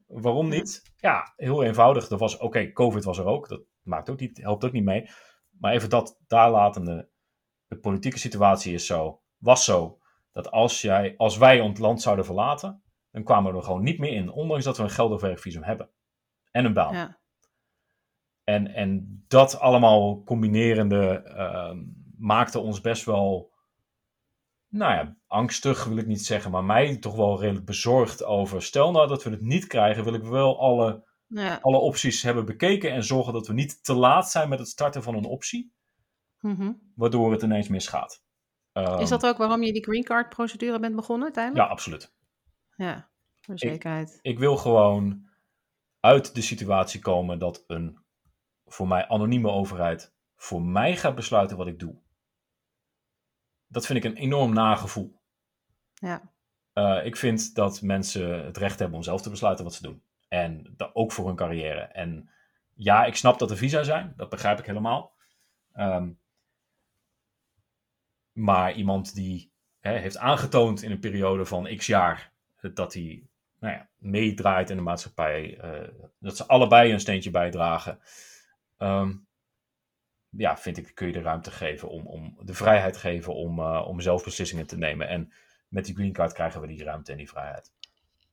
Waarom Ja. niet? Ja, heel eenvoudig. Er was, oké, COVID was er ook. Dat maakt ook niet, helpt ook niet mee. Maar even dat daar latende. De politieke situatie is zo, was zo, dat als, jij, als wij ons land zouden verlaten, dan kwamen we er gewoon niet meer in. Ondanks dat we een geldig werkvisum hebben. En een baan. Ja. En, en dat allemaal combinerende ehm, maakte ons best wel, nou ja, angstig wil ik niet zeggen, maar mij toch wel redelijk bezorgd over. Stel nou dat we het niet krijgen, wil ik wel alle, Ja. alle opties hebben bekeken en zorgen dat we niet te laat zijn met het starten van een optie, Mhm. waardoor het ineens misgaat. Ehm, Is dat ook waarom je die green card procedure bent begonnen uiteindelijk? Ja, absoluut. Ja, voor zekerheid. Ik wil gewoon uit de situatie komen dat een voor mij anonieme overheid voor mij gaat besluiten wat ik doe. Dat vind ik een enorm nagevoel. Ja. Eh, ik vind dat mensen het recht hebben om zelf te besluiten wat ze doen. En dat ook voor hun carrière. En ja, ik snap dat er visa zijn. Dat begrijp ik helemaal. Ehm, maar iemand die hè, heeft aangetoond in een periode van x jaar dat hij nou ja, meedraait in de maatschappij. eh, dat ze allebei een steentje bijdragen. Ehm, ja, vind ik, kun je de ruimte geven om, om de vrijheid geven om, eh, om zelf beslissingen te nemen. En met die green card krijgen we die ruimte en die vrijheid.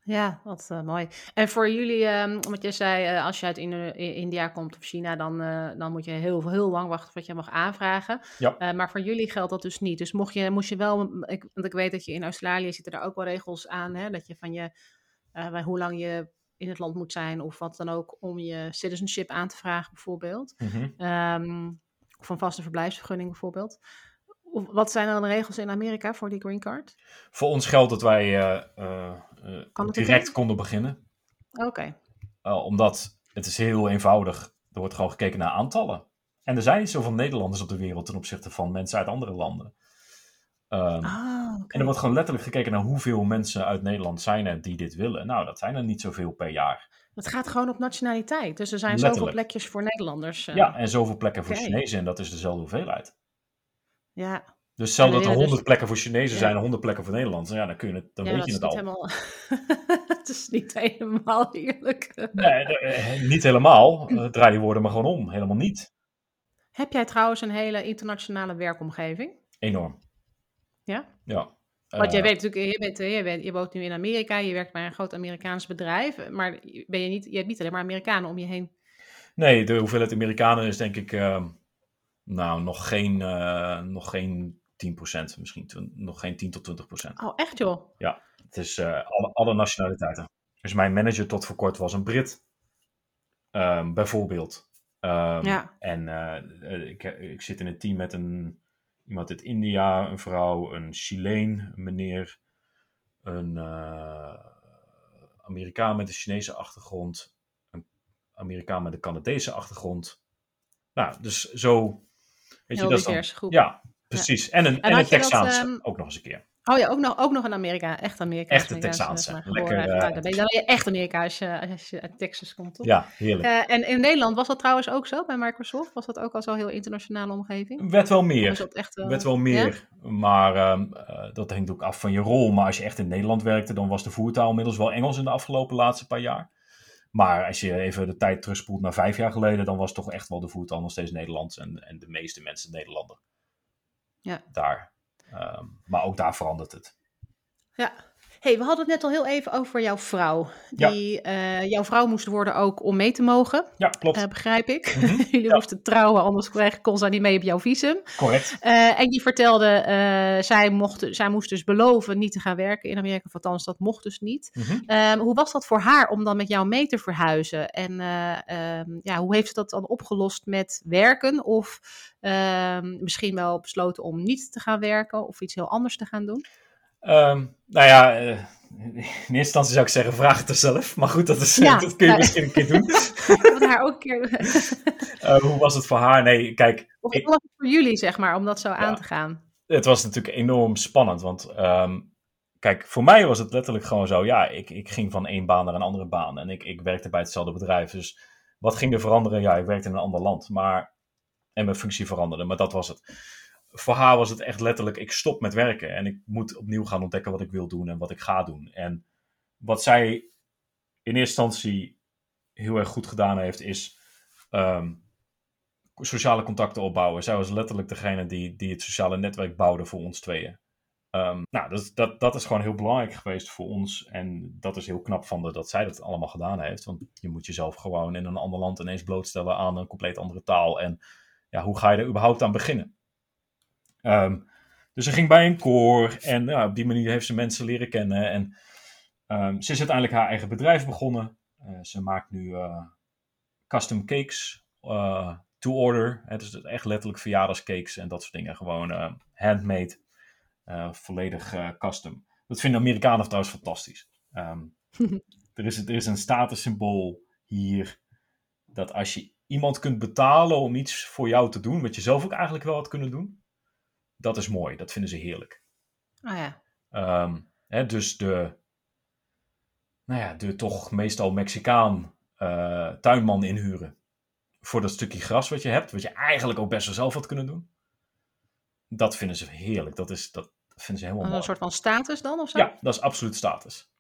Ja, wat eh, mooi. En voor jullie, ehm wat jij zei, als je uit Indo- India komt of China, dan, dan moet je heel, heel lang wachten voordat je mag aanvragen. Ja. Maar voor jullie geldt dat dus niet. Dus mocht je, moest je wel, ik, want ik weet dat je in Australië zitten daar ook wel regels aan, hè, dat je van je, bij hoe lang je in het land moet zijn of wat dan ook, om je citizenship aan te vragen bijvoorbeeld. Ehm, of een vaste verblijfsvergunning bijvoorbeeld. Of, wat zijn dan de regels in Amerika voor die green card? Voor ons geldt dat wij eh, eh, eh, direct konden beginnen. Oké. Eh, omdat het is heel eenvoudig. Er wordt gewoon gekeken naar aantallen. En er zijn niet zoveel Nederlanders op de wereld ten opzichte van mensen uit andere landen. Ehm, Ah. En er wordt gewoon letterlijk gekeken naar hoeveel mensen uit Nederland zijn er die dit willen. Nou, dat zijn er niet zoveel per jaar. Het gaat gewoon op nationaliteit. Dus er zijn zoveel plekjes voor Nederlanders. eh. Ja, en zoveel plekken voor. Chinezen en dat is dezelfde hoeveelheid. ja. Dus stel dat er willen 100 dus- plekken voor Chinezen Ja. zijn en 100 plekken voor Nederlanders. Ja, dan, kun je het, dan ja, weet je het al. helemaal... het is niet helemaal eerlijk. Nee, eh, niet helemaal. Draai die woorden maar gewoon om. Helemaal niet. Heb jij trouwens een hele internationale werkomgeving? Enorm. Ja? Ja. Want jij Eh, weet natuurlijk, je, bent, eh, je, bent, je woont nu in Amerika, je werkt bij een groot Amerikaans bedrijf, maar ben je, niet, je hebt niet alleen maar Amerikanen om je heen. Nee, de hoeveelheid Amerikanen is denk ik eh, nou, nog geen, eh, nog geen 10%. Misschien nog geen 10 tot 20%. Oh, echt joh? Het is alle, alle nationaliteiten. Dus mijn manager tot voor kort was een Brit. Ehm, bijvoorbeeld. Ehm, Ja. En ik, ik zit in een team met een, iemand uit India, een vrouw, een Chileen, een meneer, een eh, Amerikaan met een Chinese achtergrond, een Amerikaan met een Canadese achtergrond. Nou, dus zo. Weet Heel je, dat is dan- groep. Ja, precies. En een, en een dat, Texaanse ehm, ook nog eens een keer. Oh ja, ook nog, ook nog een Amerika, echt Amerikaans. Echte Texaanse. zeg maar, Lekker, eh, Nou, dan, ben je, dan ben je echt Amerika als je, als je uit Texas komt, toch? Ja, heerlijk. Eh, en in Nederland was dat trouwens ook zo bij Microsoft? Was dat ook al zo'n heel internationale omgeving? werd wel meer. dat echt wel... werd wel meer. Maar ehm, eh, dat hangt ook af van je rol. Maar als je echt in Nederland werkte, dan was de voertaal inmiddels wel Engels in de afgelopen laatste paar jaar. Maar als je even de tijd terugspoelt naar vijf jaar geleden, dan was toch echt wel de voertaal nog steeds Nederlands en, en de meeste mensen Nederlander. Ja. Daar. Ehm, maar ook daar verandert het. Ja, hey, we hadden het net al heel even over jouw vrouw. Die, eh, jouw vrouw moest worden ook om mee te mogen. Ja, klopt. Uh, begrijp ik. Mhm. Jullie Ja. moesten trouwen, anders kreeg- kon zij niet mee op jouw visum. Correct. Eh, en die vertelde, eh, zij, mocht, zij moest dus beloven niet te gaan werken in Amerika. Of althans, dat mocht dus niet. Mhm. Ehm, hoe was dat voor haar om dan met jou mee te verhuizen? En eh, ehm, ja, hoe heeft ze dat dan opgelost met werken? Of ehm, misschien wel besloten om niet te gaan werken of iets heel anders te gaan doen? Ehm, nou ja, eh, in eerste instantie zou ik zeggen, vraag het er zelf. Maar goed, dat, is, Ja. dat kun je Ja. misschien een keer doen. Ik wil haar ook een keer. Eh, hoe was het voor haar? Nee, kijk, Of Ik- hoe was het voor jullie, zeg maar, om dat zo aan te gaan? het was natuurlijk enorm spannend. Want ehm, kijk, voor mij was het letterlijk gewoon zo. Ja, ik, ik ging van één baan naar een andere baan. En ik, ik werkte bij hetzelfde bedrijf. Dus wat ging er veranderen? Ja, ik werkte in een ander land. Maar, en mijn functie veranderde. Maar dat was het. Voor haar was het echt letterlijk, ik stop met werken. En ik moet opnieuw gaan ontdekken wat ik wil doen en wat ik ga doen. En wat zij in eerste instantie heel erg goed gedaan heeft, is ehm, sociale contacten opbouwen. Zij was letterlijk degene die, die het sociale netwerk bouwde voor ons tweeën. Ehm, nou, dat, dat, dat is gewoon heel belangrijk geweest voor ons. En dat is heel knap van de, dat zij dat allemaal gedaan heeft. Want je moet jezelf gewoon in een ander land ineens blootstellen aan een compleet andere taal. En ja, hoe ga je er überhaupt aan beginnen? Ehm, dus ze ging bij een koor en ja, op die manier heeft ze mensen leren kennen. En ehm, ze is uiteindelijk haar eigen bedrijf begonnen. Eh, ze maakt nu eh, custom cakes eh, to order. Het is echt letterlijk verjaardagscakes en dat soort dingen. Gewoon handmade, volledig custom. Dat vinden Amerikanen trouwens fantastisch. Ehm, er, is, er is een statussymbool hier dat als je iemand kunt betalen om iets voor jou te doen, wat je zelf ook eigenlijk wel had kunnen doen, dat is mooi. Dat vinden ze heerlijk. Ah ja. Ehm, hè, dus de, nou ja, de toch meestal Mexicaan eh, tuinman inhuren voor dat stukje gras wat je hebt, wat je eigenlijk ook best wel zelf had kunnen doen. Dat vinden ze heerlijk. Dat, is, dat vinden ze helemaal Een mooi. soort van status dan of zo? Ja, dat is absoluut status.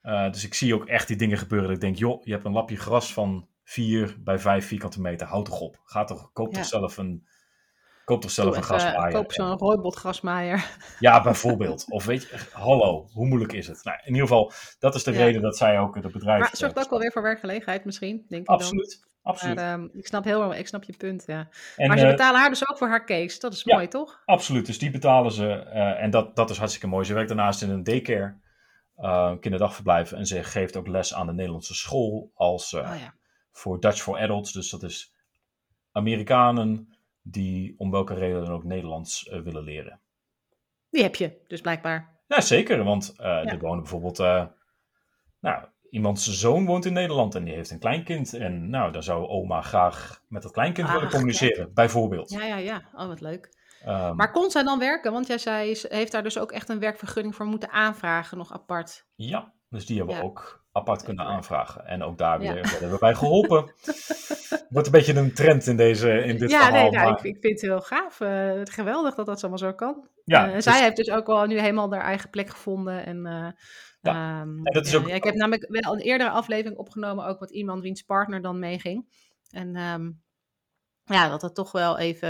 Eh, dus ik zie ook echt die dingen gebeuren. Dat ik denk, joh, je hebt een lapje gras van 4 bij 5 vierkante meter. Houd toch op. Ga toch, koop Ja. toch zelf een, koop toch zelf Doe een even, grasmaaier. Koop zo'n rooibot grasmaaier. Ja, bijvoorbeeld. Of weet je, hallo, hoe moeilijk is het? Nou, in ieder geval, dat is de Ja. reden dat zij ook het bedrijf... Maar het zorgt eh, ook wel weer voor werkgelegenheid misschien, denk ik dan. Absoluut, absoluut. Maar ehm, ik, snap heel, ik snap je punt, ja. en, maar ze eh, betalen haar dus ook voor haar cakes. Dat is ja. mooi, toch? Absoluut, dus die betalen ze. eh, en dat, dat is hartstikke mooi. Ze werkt daarnaast in een daycare, eh, kinderdagverblijf. En ze geeft ook les aan de Nederlandse school als, eh, oh ja. voor Dutch for Adults. Dus dat is Amerikanen die om welke reden dan ook Nederlands eh, willen leren. Die heb je dus blijkbaar. Ja, zeker, want eh, er wonen bijvoorbeeld... eh, nou, iemands zoon woont in Nederland en die heeft een kleinkind. En nou, dan zou oma graag met dat kleinkind willen communiceren, bijvoorbeeld. Ja, ja, ja. Oh, wat leuk. Ehm, Maar kon zij dan werken? Want jij zei, ze heeft daar dus ook echt een werkvergunning voor moeten aanvragen, nog apart. Ja, dus die hebben we Ja. ook apart kunnen aanvragen. En ook daar Ja. weer werden we bij geholpen. Wordt een beetje een trend in, deze, in dit ja, verhaal. nee, nou, maar- ik, ik vind het heel gaaf. eh, geweldig dat dat allemaal zo kan. ja, Eh, dus- zij heeft dus ook wel nu helemaal haar eigen plek gevonden. En, eh, Ja, ehm, en dat is ook- ja, ik heb namelijk wel een eerdere aflevering opgenomen, ook met iemand wiens partner dan meeging. En ehm, ja, dat het toch wel even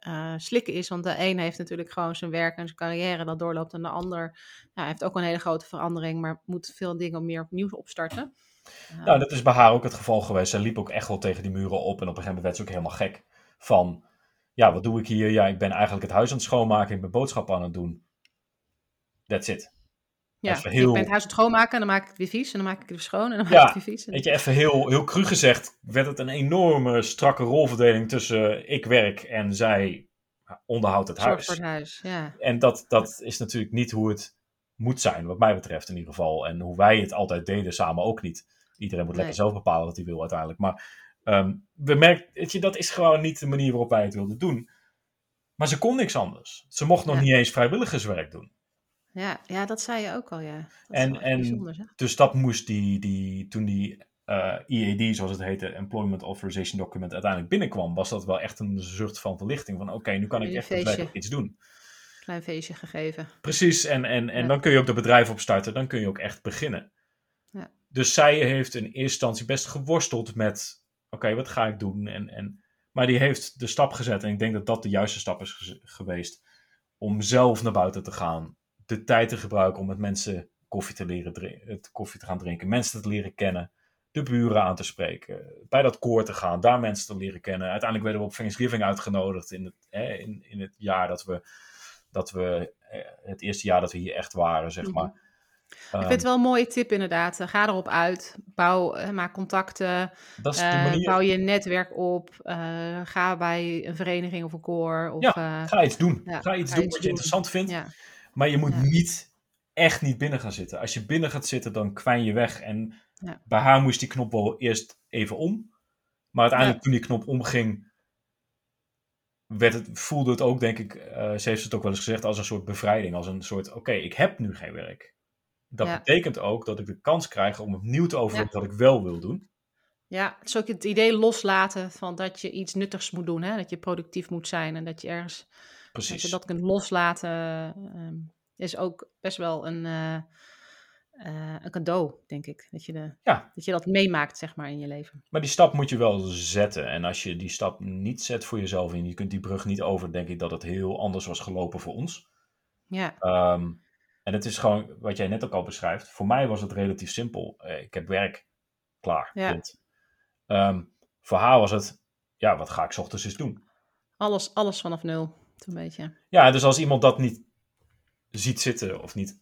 eh, slikken is. Want de een heeft natuurlijk gewoon zijn werk en zijn carrière dat doorloopt. En de ander ja, heeft ook een hele grote verandering, maar moet veel dingen meer opnieuw opstarten. Nou, dat is bij haar ook het geval geweest. Zij liep ook echt wel tegen die muren op. En op een gegeven moment werd ze ook helemaal gek. Van, ja, wat doe ik hier? Ja, ik ben eigenlijk het huis aan het schoonmaken. Ik ben boodschappen aan het doen. That's it. Ja, is heel- Ik ben het huis schoonmaken en dan maak ik het weer vies. En dan maak ik het weer schoon en dan maak Ja, ik het weer vies. En- Weet je, even heel, heel cru gezegd, werd het een enorme strakke rolverdeling tussen ik werk en zij onderhoudt het Zorg huis. voor het huis, ja. En dat, dat is natuurlijk niet hoe het moet zijn, wat mij betreft in ieder geval. En hoe wij het altijd deden samen ook niet. Iedereen moet lekker Nee. zelf bepalen wat hij wil uiteindelijk. Maar ehm, we merken, weet je, dat is gewoon niet de manier waarop wij het wilden doen. Maar ze kon niks anders. Ze mocht nog Ja. niet eens vrijwilligerswerk doen. Ja, ja, dat zei je ook al, ja. Dat En- en-. Dus dat moest die, die toen die eh, EAD, zoals het heette, Employment Authorization Document, uiteindelijk binnenkwam, was dat wel echt een zucht van verlichting. Van oké, nu kan ik echt daadwerkelijk iets doen. Klein feestje gegeven. Precies, en, en, en Ja. dan kun je ook dat bedrijf opstarten, dan kun je ook echt beginnen. Ja. dus zij heeft in eerste instantie best geworsteld met: oké, wat ga ik doen? En, en, maar die heeft de stap gezet. En ik denk dat dat de juiste stap is geweest. Om zelf naar buiten te gaan. De tijd te gebruiken om met mensen koffie te leren het koffie te gaan drinken. Mensen te leren kennen. De buren aan te spreken. Bij dat koor te gaan. Daar mensen te leren kennen. Uiteindelijk werden we op Thanksgiving uitgenodigd. In het, hè, in, in het jaar dat we. Dat we het eerste jaar dat we hier echt waren, zeg mhm. maar. Ik vind het wel een mooie tip inderdaad. Eh, ga erop uit. Bouw, maak contacten. Dat is de uh, manier. Bouw je netwerk op. ga bij een vereniging of een koor. Of, ja, ga iets doen. ga iets doen wat je interessant vindt. Ja. Maar je moet niet, echt niet binnen gaan zitten. Als je binnen gaat zitten, dan kwijn je weg. En bij haar moest die knop wel eerst even om. Maar uiteindelijk toen die knop omging, werd het, voelde het ook, denk ik, ze heeft het ook wel eens gezegd, als een soort bevrijding. Als een soort, oké, ik heb nu geen werk. Dat betekent ook dat ik de kans krijg om opnieuw te overwegen wat ik wel wil doen. Ja, het is ook het idee loslaten van dat je iets nuttigs moet doen. Hè? Dat je productief moet zijn en dat je ergens... Precies. Dat je dat kunt loslaten ehm, is ook best wel een, uh, uh, een cadeau, denk ik. Dat je, de, ja. dat je dat meemaakt, zeg maar, in je leven. Maar die stap moet je wel zetten. En als je die stap niet zet voor jezelf en je kunt die brug niet over, denk ik dat het heel anders was gelopen voor ons. Ja. Um, en het is gewoon wat jij net ook al beschrijft. Voor mij was het relatief simpel. Eh, ik heb werk klaar. Ja. Um, voor haar was het, ja, wat ga ik ochtends eens doen? Alles, alles vanaf nul, beetje. Ja, dus als iemand dat niet ziet zitten of niet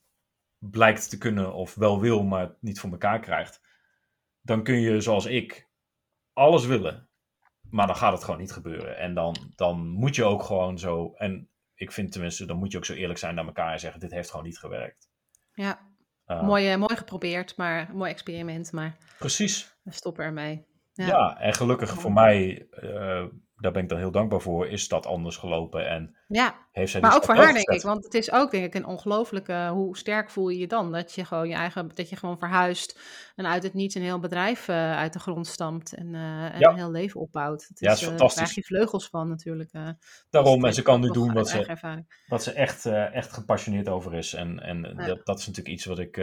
blijkt te kunnen of wel wil, maar niet voor elkaar krijgt, dan kun je zoals ik alles willen, maar dan gaat het gewoon niet gebeuren. En dan, dan moet je ook gewoon zo, en ik vind tenminste, dan moet je ook zo eerlijk zijn naar elkaar en zeggen: dit heeft gewoon niet gewerkt. Ja, uh, mooi, mooi geprobeerd, maar mooi experiment, maar. Precies. We stoppen ermee. Ja, ja en gelukkig voor mij uh, daar ben ik dan heel dankbaar voor, is dat anders gelopen. En ja, heeft zij maar ook voor haar, denk ik. Want het is ook, denk ik, een ongelooflijke... Hoe sterk voel je je dan? Dat je gewoon je eigen... Dat je gewoon verhuist en uit het niets een heel bedrijf uh, uit de grond stampt. En, uh, en een heel leven opbouwt. Het ja, is, is fantastisch. Daar krijg je vleugels van natuurlijk. Daarom, en ze kan nu doen wat ze, wat ze echt, echt gepassioneerd over is. En, en dat, dat, is natuurlijk iets wat ik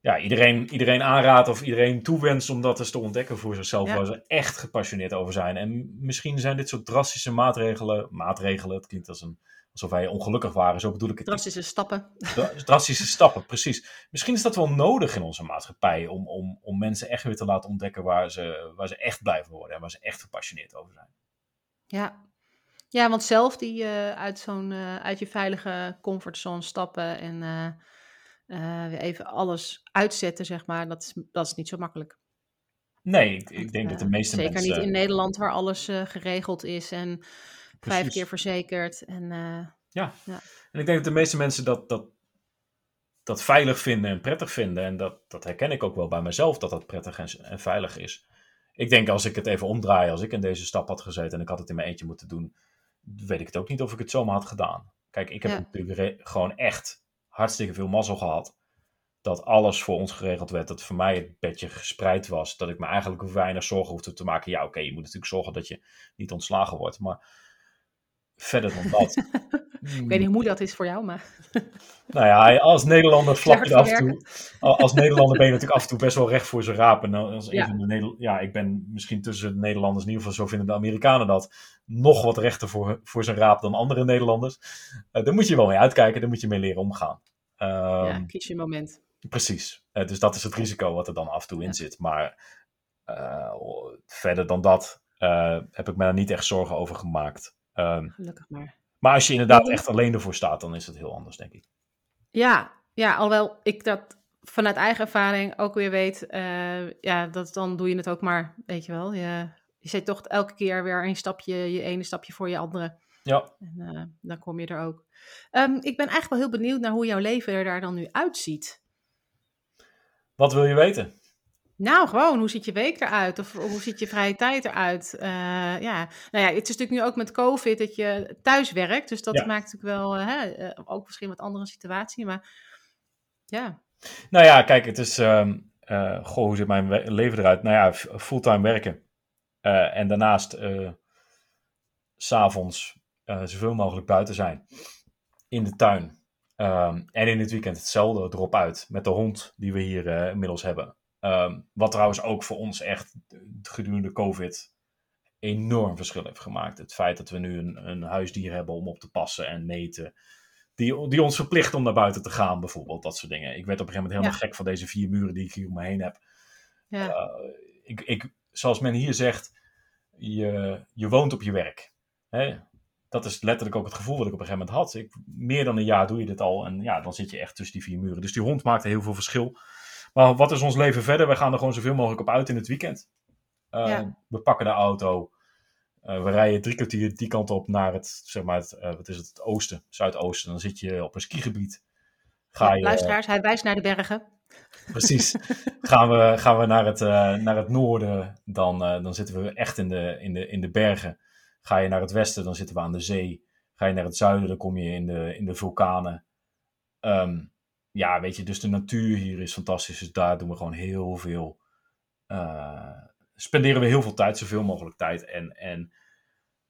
ja, iedereen, iedereen aanraadt of iedereen toewenst om dat eens te ontdekken voor zichzelf, waar ze echt gepassioneerd over zijn. En misschien zijn dit soort drastische maatregelen, maatregelen, het klinkt als een, alsof wij ongelukkig waren, zo bedoel ik het. Drastische stappen. Drastische stappen, precies. Misschien is dat wel nodig in onze maatschappij, om, om, om mensen echt weer te laten ontdekken waar ze, waar ze echt blijven worden en waar ze echt gepassioneerd over zijn. Ja, ja, want zelf die uh, uit, zo'n, uh, uit je veilige comfortzone stappen en uh, uh, even alles uitzetten, zeg maar, dat is, dat is niet zo makkelijk. Nee, ik, ik denk dat de meeste Zeker mensen... niet in Nederland waar alles uh, geregeld is en Precies. vijf keer verzekerd. En, ja. ja. en ik denk dat de meeste mensen dat, dat, dat veilig vinden en prettig vinden. En dat, dat herken ik ook wel bij mezelf, dat dat prettig en, en veilig is. Ik denk als ik het even omdraai, als ik in deze stap had gezeten en ik had het in mijn eentje moeten doen, weet ik het ook niet of ik het zomaar had gedaan. Kijk, ik heb natuurlijk gewoon echt hartstikke veel mazzel gehad. Dat alles voor ons geregeld werd. Dat voor mij het bedje gespreid was. Dat ik me eigenlijk weinig zorgen hoefde te maken. Ja, oké, je moet natuurlijk zorgen dat je niet ontslagen wordt. Maar verder dan dat. ik weet niet hoe dat is voor jou, maar. nou ja, als Nederlander vlak je af en toe. Als Nederlander ben je natuurlijk af en toe best wel recht voor zijn raap. En als ja. Van de ja, ik ben misschien tussen de Nederlanders, in ieder geval zo vinden de Amerikanen dat, nog wat rechter voor, voor zijn raap dan andere Nederlanders. Uh, daar moet je wel mee uitkijken, daar moet je mee leren omgaan. Um, ja, kies je moment. Precies. Uh, dus dat is het risico wat er dan af en toe in zit. Maar uh, verder dan dat heb ik me daar niet echt zorgen over gemaakt. Um, Gelukkig maar. Maar als je inderdaad echt alleen ervoor staat, dan is het heel anders, denk ik. Ja, ja alhoewel ik dat vanuit eigen ervaring ook weer weet, ja, dat, dan doe je het ook maar, weet je wel. Je, je zet toch elke keer weer een stapje, je ene stapje voor je andere. Ja. En uh, dan kom je er ook. Um, ik ben eigenlijk wel heel benieuwd naar hoe jouw leven er daar dan nu uitziet. Wat wil je weten? Nou, gewoon, hoe ziet je week eruit? Of hoe ziet je vrije tijd eruit? Uh, ja, nou ja, het is natuurlijk nu ook met COVID dat je thuis werkt. Dus dat maakt natuurlijk wel, uh, hè, ook misschien wat andere situatie. Maar ja. Nou ja, kijk, het is, uh, goh, hoe ziet mijn leven eruit? Nou ja, fulltime werken. en daarnaast, s'avonds, zoveel mogelijk buiten zijn. In de tuin. Ehm, en in het weekend hetzelfde erop uit met de hond die we hier uh, inmiddels hebben. Ehm, wat trouwens ook voor ons echt gedurende COVID enorm verschil heeft gemaakt. Het feit dat we nu een, een huisdier hebben om op te passen en meten. Die, die ons verplicht om naar buiten te gaan, bijvoorbeeld. Dat soort dingen. Ik werd op een gegeven moment helemaal gek van deze vier muren die ik hier om me heen heb. Ja. Uh, ik, ik, zoals men hier zegt, je, je woont op je werk. Hè? Dat is letterlijk ook het gevoel wat ik op een gegeven moment had. Ik, meer dan een jaar doe je dit al en ja, dan zit je echt tussen die vier muren. Dus die hond maakte heel veel verschil. Maar wat is ons leven verder? We gaan er gewoon zoveel mogelijk op uit in het weekend. Uh, We pakken de auto. Uh, we rijden drie kwartier die kant op naar het, zeg maar, het, uh, wat is het, het oosten, zuidoosten. Dan zit je op een skigebied. Ga je, luisteraars, hij wijst naar de bergen. Precies. gaan we, gaan we naar, het, naar het noorden, dan, dan zitten we echt in de, in, de, in de bergen. Ga je naar het westen, dan zitten we aan de zee. Ga je naar het zuiden, dan kom je in de, in de vulkanen. Um, ja, weet je, dus de natuur hier is fantastisch. Dus daar doen we gewoon heel veel. Uh, spenderen we heel veel tijd, zoveel mogelijk tijd. En, en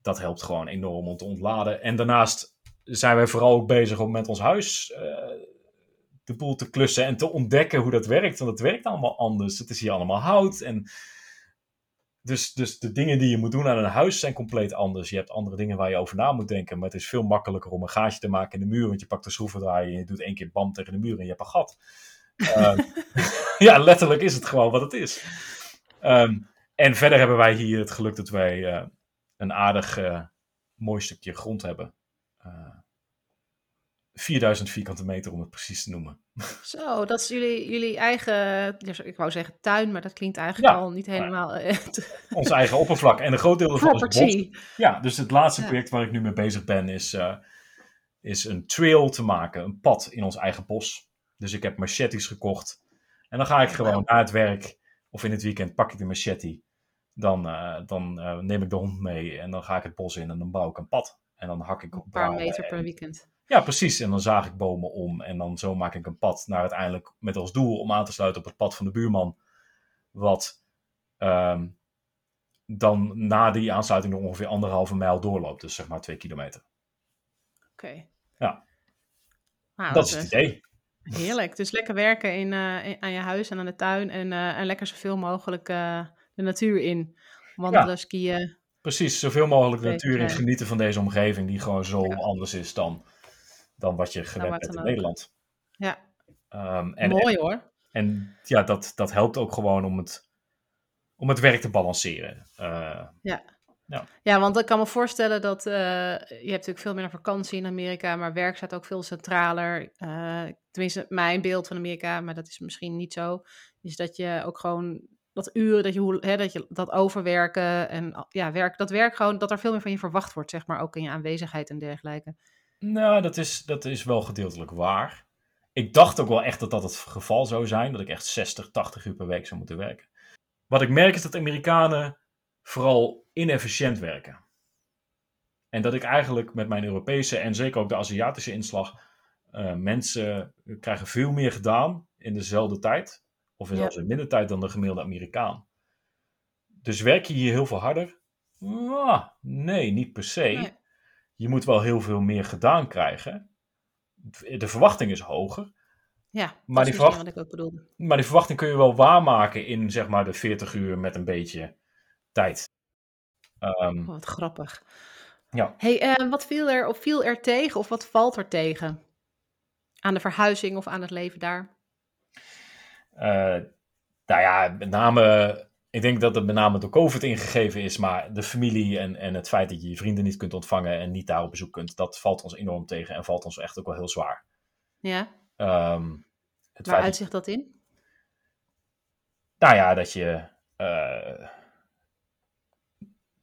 dat helpt gewoon enorm om te ontladen. En daarnaast zijn wij vooral ook bezig om met ons huis uh, de boel te klussen en te ontdekken hoe dat werkt. Want het werkt allemaal anders. Het is hier allemaal hout. En dus, dus de dingen die je moet doen aan een huis zijn compleet anders. Je hebt andere dingen waar je over na moet denken. Maar het is veel makkelijker om een gaatje te maken in de muur. Want je pakt de schroevendraaier en je doet één keer bam tegen de muur en je hebt een gat. uh, ja, letterlijk is het gewoon wat het is. Um, en verder hebben wij hier het geluk dat wij uh, een aardig uh, mooi stukje grond hebben. 4000 vierkante meter om het precies te noemen. Zo, dat is jullie, jullie eigen, ik wou zeggen tuin, maar dat klinkt eigenlijk al niet helemaal... Uh, ons eigen oppervlak. En een groot deel ervan is bos. Ja, dus het laatste project waar ik nu mee bezig ben is, uh, is een trail te maken. Een pad in ons eigen bos. Dus ik heb machetes gekocht. En dan ga ik gewoon na het werk of in het weekend pak ik de machete. Dan, uh, dan neem ik de hond mee en dan ga ik het bos in en dan bouw ik een pad. En dan hak ik op een paar meter per weekend. Ja, precies. En dan zaag ik bomen om en dan zo maak ik een pad naar uiteindelijk met als doel om aan te sluiten op het pad van de buurman. Wat um, dan na die aansluiting nog ongeveer anderhalve mijl doorloopt. Dus zeg maar twee kilometer. Oké. Okay. Ja. Nou, dat is het idee. Heerlijk. Dus lekker werken in, uh, in, aan je huis en aan de tuin. En, uh, en lekker zoveel mogelijk uh, de natuur in. Wandelen, ja. skiën. Precies, zoveel mogelijk de natuur in genieten van deze omgeving. Die gewoon zo ja. anders is dan dan wat je gewend bent in Nederland. Ja. Um, en, Mooi en, hoor. En ja, dat, dat helpt ook gewoon om het, om het werk te balanceren. Uh, ja. Ja. ja, want ik kan me voorstellen dat uh, je hebt natuurlijk veel meer vakantie in Amerika, maar werk staat ook veel centraler. Uh, tenminste, mijn beeld van Amerika, maar dat is misschien niet zo, is dat je ook gewoon dat uren, dat je, hè, dat, je dat overwerken en ja, werk, dat werk gewoon, dat er veel meer van je verwacht wordt, zeg maar, ook in je aanwezigheid en dergelijke. Nou, dat is, dat is wel gedeeltelijk waar. Ik dacht ook wel echt dat dat het geval zou zijn. Dat ik echt 60, 80 uur per week zou moeten werken. Wat ik merk is dat Amerikanen vooral inefficiënt werken. En dat ik eigenlijk met mijn Europese en zeker ook de Aziatische inslag. Uh, mensen krijgen veel meer gedaan in dezelfde tijd. Of zelfs ja. in minder tijd dan de gemiddelde Amerikaan. Dus werk je hier heel veel harder? Ah, nee, niet per se. Nee je moet wel heel veel meer gedaan krijgen. De verwachting is hoger. Ja, maar die, verwacht... wat ik ook bedoelde. maar die verwachting kun je wel waarmaken in zeg maar de 40 uur met een beetje tijd. Um, oh, wat grappig. Ja. Hey, uh, wat viel er, of viel er tegen of wat valt er tegen? Aan de verhuizing of aan het leven daar? Uh, nou ja, met name ik denk dat het met name door COVID ingegeven is, maar de familie en, en het feit dat je je vrienden niet kunt ontvangen en niet daar op bezoek kunt, dat valt ons enorm tegen en valt ons echt ook wel heel zwaar. Ja. Um, het Waar uitzicht dat in? Nou ja, dat je, uh,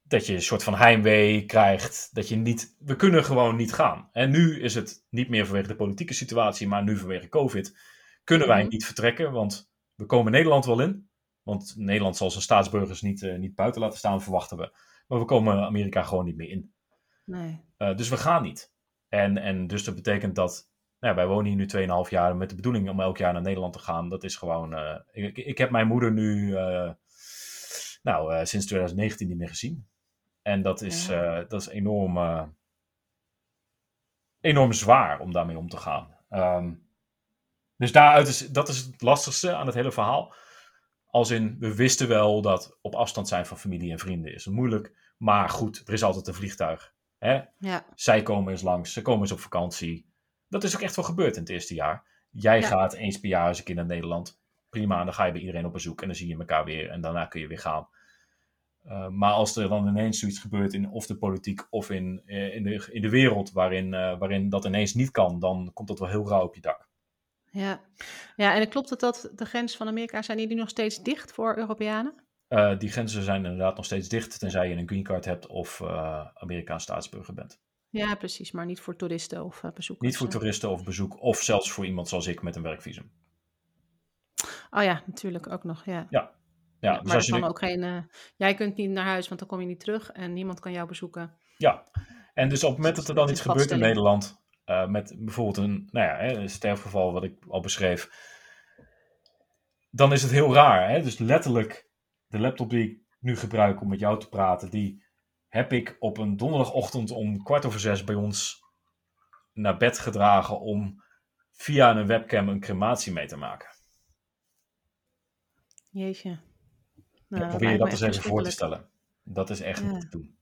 dat je een soort van heimwee krijgt, dat je niet, we kunnen gewoon niet gaan. En nu is het niet meer vanwege de politieke situatie, maar nu vanwege COVID, kunnen wij -hmm. niet vertrekken, want we komen Nederland wel in. Want Nederland zal zijn staatsburgers niet, uh, niet buiten laten staan, verwachten we. Maar we komen Amerika gewoon niet meer in. Nee. Uh, dus we gaan niet. En, en dus dat betekent dat. Nou, wij wonen hier nu 2,5 jaar met de bedoeling om elk jaar naar Nederland te gaan. Dat is gewoon. Uh, ik, ik heb mijn moeder nu. nou, sinds 2019 niet meer gezien. En dat is, ja. dat is enorm. enorm zwaar om daarmee om te gaan. Ehm, dus daaruit is, dat is het lastigste aan het hele verhaal. Als in, we wisten wel dat op afstand zijn van familie en vrienden is moeilijk. Maar goed, er is altijd een vliegtuig. Hè? Ja. Zij komen eens langs, ze komen eens op vakantie. Dat is ook echt wel gebeurd in het eerste jaar. Jij Ja. gaat eens per jaar eens een keer naar Nederland. Prima, dan ga je bij iedereen op bezoek en dan zie je elkaar weer en daarna kun je weer gaan. Uh, maar als er dan ineens zoiets gebeurt in of de politiek of in, uh, in, de, in de wereld waarin, uh, waarin dat ineens niet kan, dan komt dat wel heel rauw op je dak. Ja. ja, en klopt het dat de grenzen van Amerika zijn die nu nog steeds dicht voor Europeanen? Uh, die grenzen zijn inderdaad nog steeds dicht, tenzij je een green card hebt of uh, Amerikaans staatsburger bent. Ja, precies, maar niet voor toeristen of uh, bezoekers. Niet voor toeristen of bezoek, of zelfs voor iemand zoals ik met een werkvisum. Oh ja, natuurlijk ook nog, ja. Ja. Ja, ja dus maar als je kan nu- ook geen. eh, jij kunt niet naar huis, want dan kom je niet terug en niemand kan jou bezoeken. Ja, en dus op het moment dat er dan Het iets gebeurt in. Nederland, eh, met bijvoorbeeld een, nou ja, een sterfgeval wat ik al beschreef, dan is het heel raar. Hè? Dus letterlijk, de laptop die ik nu gebruik om met jou te praten, die heb ik op een donderdagochtend om kwart over zes bij ons naar bed gedragen om via een webcam een crematie mee te maken. Jeetje. Ja, Nou, probeer je dat eens even voor te stellen. Dat is echt Ja. niet te doen.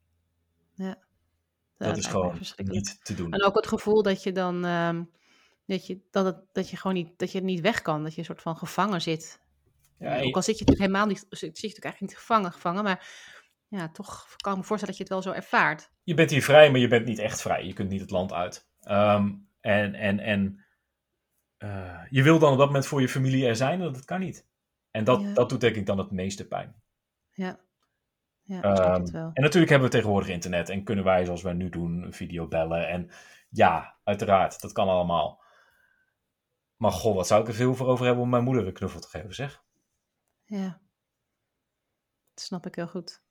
Ja, Dat lijkt is gewoon niet te doen. En ook het gevoel dat je dan. ehm, dat, je, dat, het, dat je gewoon niet, dat je niet weg kan. Dat je een soort van gevangen zit. Ja, Ook al zit je natuurlijk helemaal niet. Zit, zit je natuurlijk eigenlijk niet gevangen, gevangen. Maar ja, toch kan ik me voorstellen dat je het wel zo ervaart. je bent hier vrij, maar je bent niet echt vrij. Je kunt niet het land uit. Ehm, en en, en eh, je wil dan op dat moment voor je familie er zijn en dat kan niet. En dat, Ja. dat doet denk ik dan het meeste pijn. Ja, ja het wel. en natuurlijk hebben we tegenwoordig internet en kunnen wij, zoals wij nu doen, video bellen. En ja, uiteraard, dat kan allemaal. Maar goh, wat zou ik er veel voor over hebben om mijn moeder een knuffel te geven, zeg. Ja. Dat snap ik heel goed.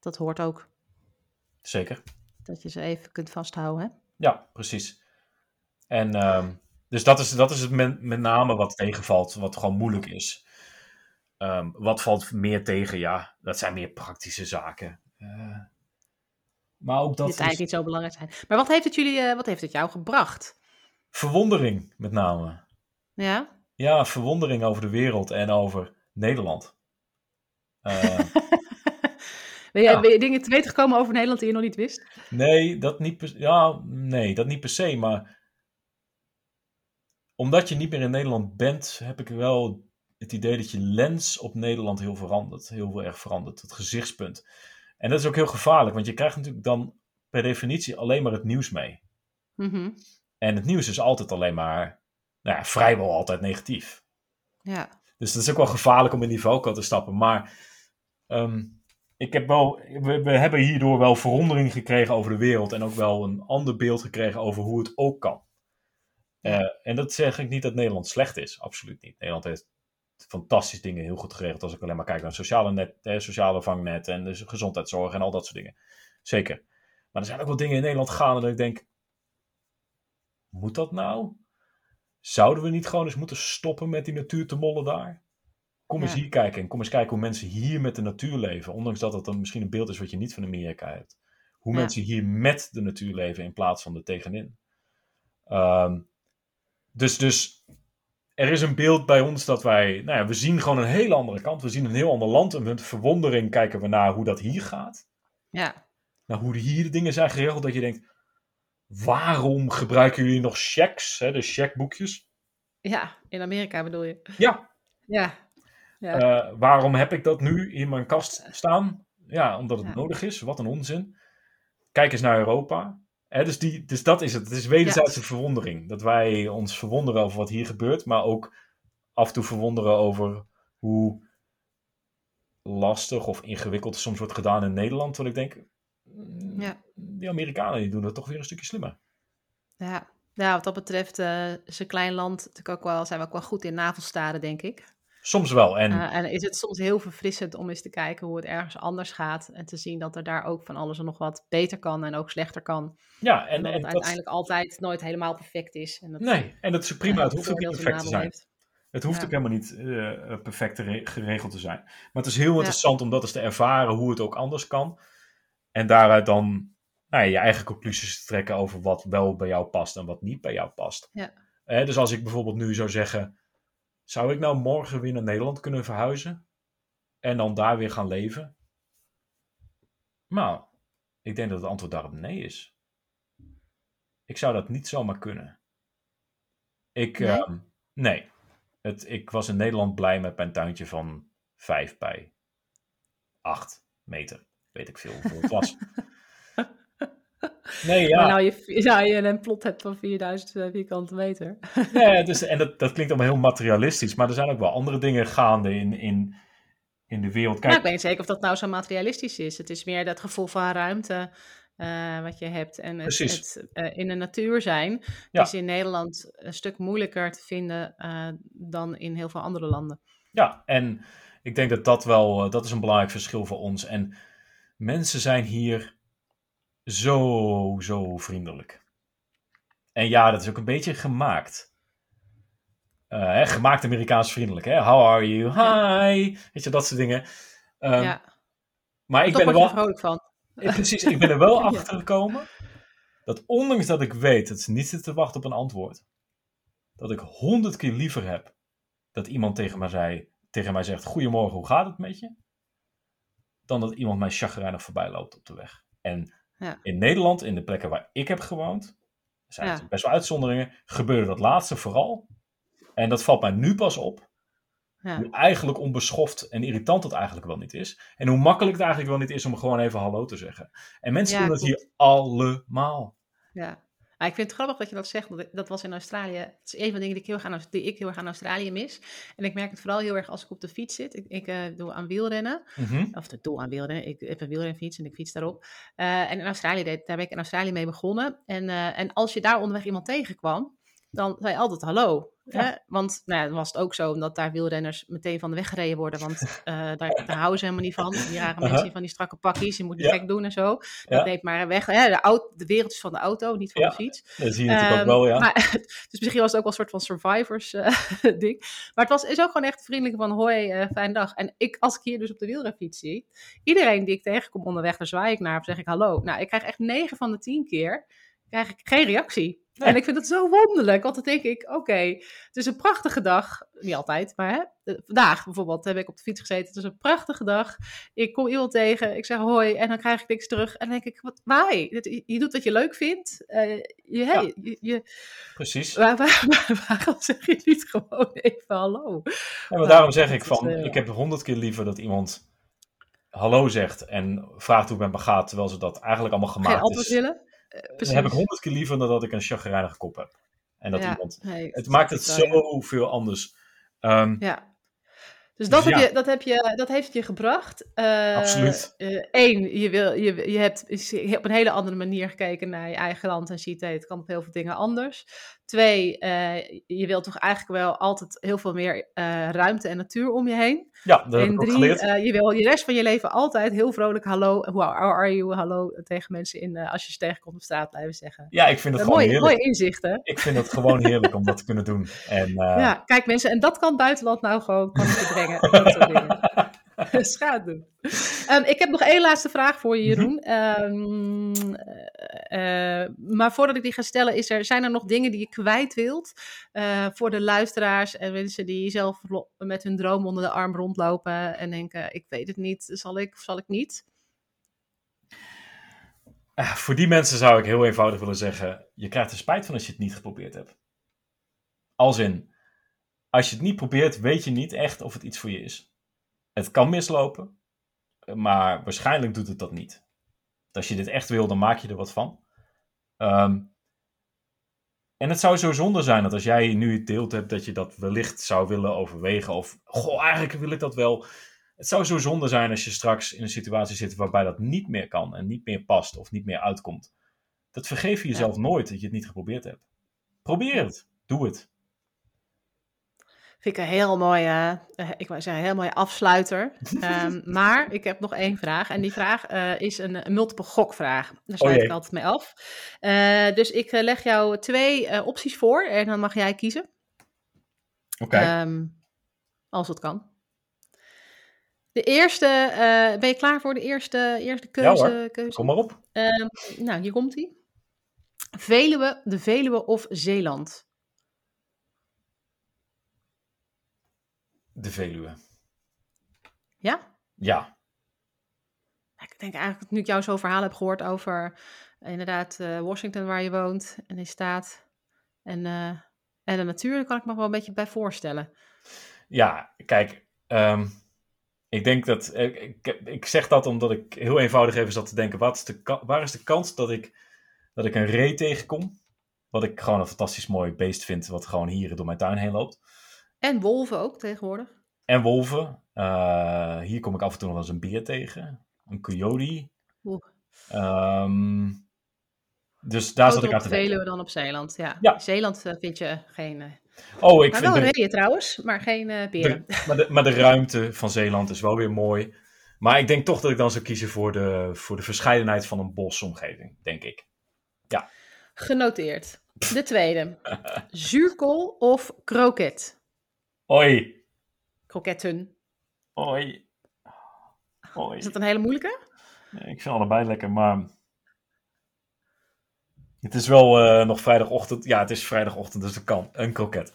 Dat hoort ook. Zeker. Dat je ze even kunt vasthouden. Hè? Ja, precies. En ehm, dus dat is, dat is het met, met name wat tegenvalt, wat gewoon moeilijk is. Ehm, wat valt meer tegen? Ja, dat zijn meer praktische zaken. Eh, maar ook dat Dit is eigenlijk niet zo belangrijk zijn. Maar wat heeft het, jullie, eh, wat heeft het jou gebracht? verwondering, met name. Ja? Ja, verwondering over de wereld en over Nederland. Eh, Ben, je, Ja. ben je dingen te weten gekomen over Nederland die je nog niet wist? nee, dat niet per, ja, nee, dat niet per se, maar omdat je niet meer in Nederland bent, heb ik wel het idee dat je lens op Nederland heel verandert. Heel veel erg verandert. Het gezichtspunt. En dat is ook heel gevaarlijk, want je krijgt natuurlijk dan per definitie alleen maar het nieuws mee. Mhm. En het nieuws is altijd alleen maar, nou ja, vrijwel altijd negatief. Ja. Dus dat is ook wel gevaarlijk om in die valkuil te stappen. Maar ehm, ik heb wel, we, we hebben hierdoor wel verwondering gekregen over de wereld. En ook wel een ander beeld gekregen over hoe het ook kan. Eh, en dat zeg ik niet dat Nederland slecht is. Absoluut niet. Nederland heeft fantastisch dingen heel goed geregeld. Als ik alleen maar kijk naar het sociale, net, eh, sociale vangnet en de gezondheidszorg en al dat soort dingen. Zeker. Maar er zijn ook wel dingen in Nederland gaande dat ik denk... Moet dat nou? Zouden we niet gewoon eens moeten stoppen met die natuur te mollen daar? Kom eens hier kijken en kom eens kijken hoe mensen hier met de natuur leven. Ondanks dat het dan misschien een beeld is wat je niet van Amerika hebt. Hoe Ja. mensen hier met de natuur leven in plaats van er tegenin. Ehm, dus, dus er is een beeld bij ons dat wij, nou ja, we zien gewoon een hele andere kant. We zien een heel ander land en met verwondering kijken we naar hoe dat hier gaat. Ja. Naar hoe hier de dingen zijn geregeld. Dat je denkt, waarom gebruiken jullie nog checks, hè, de checkboekjes? Ja, in Amerika bedoel je. Ja, Ja. Ja. Eh, waarom heb ik dat nu in mijn kast staan? Ja, omdat het Ja. nodig is. Wat een onzin. Kijk eens naar Europa. Dus, die, dus dat is het. Het is wederzijdse verwondering. Dat wij ons verwonderen over wat hier gebeurt, maar ook af en toe verwonderen over hoe lastig of ingewikkeld soms wordt gedaan in Nederland. Terwijl ik denk, mm, Ja. die Amerikanen die doen dat toch weer een stukje slimmer. Ja. ja, wat dat betreft eh, is een klein land natuurlijk ook wel, zijn we ook wel goed in navelstaren, denk ik. Soms wel. En Eh, en is het soms heel verfrissend om eens te kijken hoe het ergens anders gaat. En te zien dat er daar ook van alles en nog wat beter kan en ook slechter kan. ja, En, en, dat en het dat, uiteindelijk altijd nooit helemaal perfect is. En dat, nee, en dat is prima. het hoeft ook niet perfect te zijn heeft. Het hoeft Ja. ook helemaal niet eh, perfect gere- geregeld te zijn. Maar het is heel interessant om dat eens te ervaren hoe het ook anders kan. En daaruit dan nou ja, je eigen conclusies te trekken over wat wel bij jou past en wat niet bij jou past. Ja. dus als ik bijvoorbeeld nu zou zeggen, zou ik nou morgen weer naar Nederland kunnen verhuizen en dan daar weer gaan leven? Nou, ik denk dat het antwoord daarop nee is. Ik zou dat niet zomaar kunnen. Ik, nee. Ehm, nee. Het, ik was in Nederland blij met mijn tuintje van 5 bij 8 meter. Weet ik veel hoeveel het was. Nee, ja. Maar nou je, een plot hebt van 4000 eh, vierkante meter. Ja, dus, en dat, dat klinkt allemaal heel materialistisch. Maar er zijn ook wel andere dingen gaande in, in, in de wereld. Kijk, nou, ik weet niet zeker of dat nou zo materialistisch is. Het is meer dat gevoel van ruimte uh, wat je hebt. En het, het uh, in de natuur zijn ja. is in Nederland een stuk moeilijker te vinden uh, dan in heel veel andere landen. Ja, en ik denk dat dat wel, dat is een belangrijk verschil voor ons. En mensen zijn hier zo, zo vriendelijk. En ja, dat is ook een beetje gemaakt. Uh, hè, gemaakt Amerikaans vriendelijk. Hè? How are you? Hi! Weet je, dat soort dingen. Um, ja. Maar ik ben er wel... vrolijk van. Precies, ik ben er wel achter gekomen dat ondanks dat ik weet dat ze niet zitten te wachten op een antwoord, dat ik honderd keer liever heb dat iemand tegen mij, zei, tegen mij zegt: Goedemorgen, hoe gaat het met je? Dan dat iemand mij chagrijnig voorbij loopt op de weg. En ja. in Nederland, in de plekken waar ik heb gewoond, zijn ja. best wel uitzonderingen, gebeurde dat laatste vooral. En dat valt mij nu pas op. Ja. Hoe eigenlijk onbeschoft en irritant het eigenlijk wel niet is. En hoe makkelijk het eigenlijk wel niet is om gewoon even hallo te zeggen. En mensen doen het hier allemaal. Ja. Ah, ik vind het grappig dat je dat zegt. Dat, dat was in Australië. Het is een van de dingen die ik, heel erg aan, die ik heel erg aan Australië mis. En ik merk het vooral heel erg als ik op de fiets zit. Ik, ik uh, doe aan wielrennen. Mm-hmm. Of doe aan wielrennen. Ik heb een wielrenfiets en ik fiets daarop. Uh, en in Australië, daar ben ik in Australië mee begonnen. En, uh, en als je daar onderweg iemand tegenkwam, dan zei je altijd hallo. Hè? Want nou ja, dan was het ook zo omdat daar wielrenners meteen van de weg gereden worden. Want uh, daar, daar, houden ze helemaal niet van. Die jaren mensen van die strakke pakjes. Je moet niet gek doen en zo. Dat neemt maar weg. Hè? De, auto, de wereld is van de auto, niet van de fiets. Dat zie je natuurlijk ook wel, ja. Maar, dus misschien was het ook wel een soort van survivors uh, ding. Maar het was, is ook gewoon echt vriendelijk van hoi, uh, fijne dag. En ik, als ik hier dus op de wielrenfiets zie. Iedereen die ik tegenkom onderweg, daar zwaai ik naar. Of zeg ik hallo. Nou, ik krijg echt 9 van de 10 keer krijg ik geen reactie. Nee. En ik vind het zo wonderlijk, want dan denk ik, oké, okay, het is een prachtige dag. Niet altijd, maar hè, vandaag bijvoorbeeld heb ik op de fiets gezeten. Het is een prachtige dag. Ik kom iemand tegen, ik zeg hoi en dan krijg ik niks terug. En dan denk ik, wat, waai, je doet wat je leuk vindt. Uh, je, hey, ja. je, je, Precies. Waar, waar, waar, waarom zeg je niet gewoon even hallo? Ja, maar daarom zeg ik van, ik heb honderd keer liever dat iemand hallo zegt en vraagt hoe het met me gaat, terwijl ze dat eigenlijk allemaal gemaakt Geen antwoord is. Willen? Dan heb ik honderd keer liever dan dat ik een chagrijnige kop heb. En dat ja, iemand. Nee, het maakt het zoveel anders. Um, ja. Dus dat, ja. heb je, dat, heb je, dat heeft je gebracht. Uh, Absoluut. Eén, uh, je, wil, je, je, hebt, je hebt op een hele andere manier gekeken naar je eigen land en ziet, hey, het kan op heel veel dingen anders. Twee, uh, je wilt toch eigenlijk wel altijd heel veel meer ruimte en natuur om je heen. Ja, dat en heb ik drie, geleerd. je wil je rest van je leven altijd heel vrolijk hallo, how are you, hallo tegen mensen in, als je ze tegenkomt op straat blijven zeggen. Ja, ik vind het gewoon heerlijk. Mooie inzichten. Ik vind het gewoon heerlijk om dat te kunnen doen. En, ja, kijk mensen, en dat kan buitenland nou gewoon kan brengen. Doen. Um, ik heb nog één laatste vraag voor je, Jeroen. Um, uh, maar voordat ik die ga stellen, is er, zijn er nog dingen die je kwijt wilt uh, voor de luisteraars en mensen die zelf met hun droom onder de arm rondlopen en denken: ik weet het niet, zal ik of zal ik niet? Uh, voor die mensen zou ik heel eenvoudig willen zeggen: je krijgt er spijt van als je het niet geprobeerd hebt. Als in, als je het niet probeert, weet je niet echt of het iets voor je is. Het kan mislopen, maar waarschijnlijk doet het dat niet. Als je dit echt wil, dan maak je er wat van. Um, en het zou zo zonde zijn dat als jij nu het deelt hebt, dat je dat wellicht zou willen overwegen. Of, goh, eigenlijk wil ik dat wel. Het zou zo zonde zijn als je straks in een situatie zit waarbij dat niet meer kan en niet meer past of niet meer uitkomt. Dat vergeef je jezelf ja. nooit dat je het niet geprobeerd hebt. Probeer het. Doe het. Vind ik een heel mooie, uh, ik wou zeggen, een heel mooie afsluiter. um, maar ik heb nog één vraag. En die vraag uh, is een, een multiple gokvraag. Daar sluit oh ik altijd mee af. Uh, dus ik leg jou twee opties voor en dan mag jij kiezen. Oké. Okay. Um, als het kan. De eerste, eh, ben je klaar voor de eerste, eerste keuze? keuze? Kom maar op. Ehm, nou, hier komt hij. Veluwe, de Veluwe of Zeeland? De Veluwe. Ja? Ja. Ik denk eigenlijk, nu ik jou zo'n verhaal heb gehoord over inderdaad uh, Washington waar je woont en in staat en, uh, en de natuur, daar kan ik me wel een beetje bij voorstellen. Ja, kijk, um, ik denk dat, eh, ik, ik, ik, zeg dat omdat ik heel eenvoudig even zat te denken, wat is de, waar is de kans dat ik, dat ik een ree tegenkom? Wat ik gewoon een fantastisch mooi beest vind, wat gewoon hier door mijn tuin heen loopt. En wolven ook tegenwoordig. En wolven. Uh, hier kom ik af en toe nog wel eens een beer tegen. Een coyote. Um, dus daar zat ik aan te denken. we dan op Zeeland, ja. ja. Zeeland uh, vind je geen... Uh... Oh, ik maar vind wel reeën trouwens, maar geen beren. De, maar, de, maar de ruimte van Zeeland is wel weer mooi. Maar ik denk toch dat ik dan zou kiezen voor de, voor de verscheidenheid van een bosomgeving, denk ik. Ja. Genoteerd. De tweede. Zuurkool of kroket? Oi. Kroketten. Oi. Oi. Is dat een hele moeilijke? Ik vind allebei lekker, maar... Het is wel uh, nog vrijdagochtend. Ja, het is vrijdagochtend, dus dat kan. Een kroket.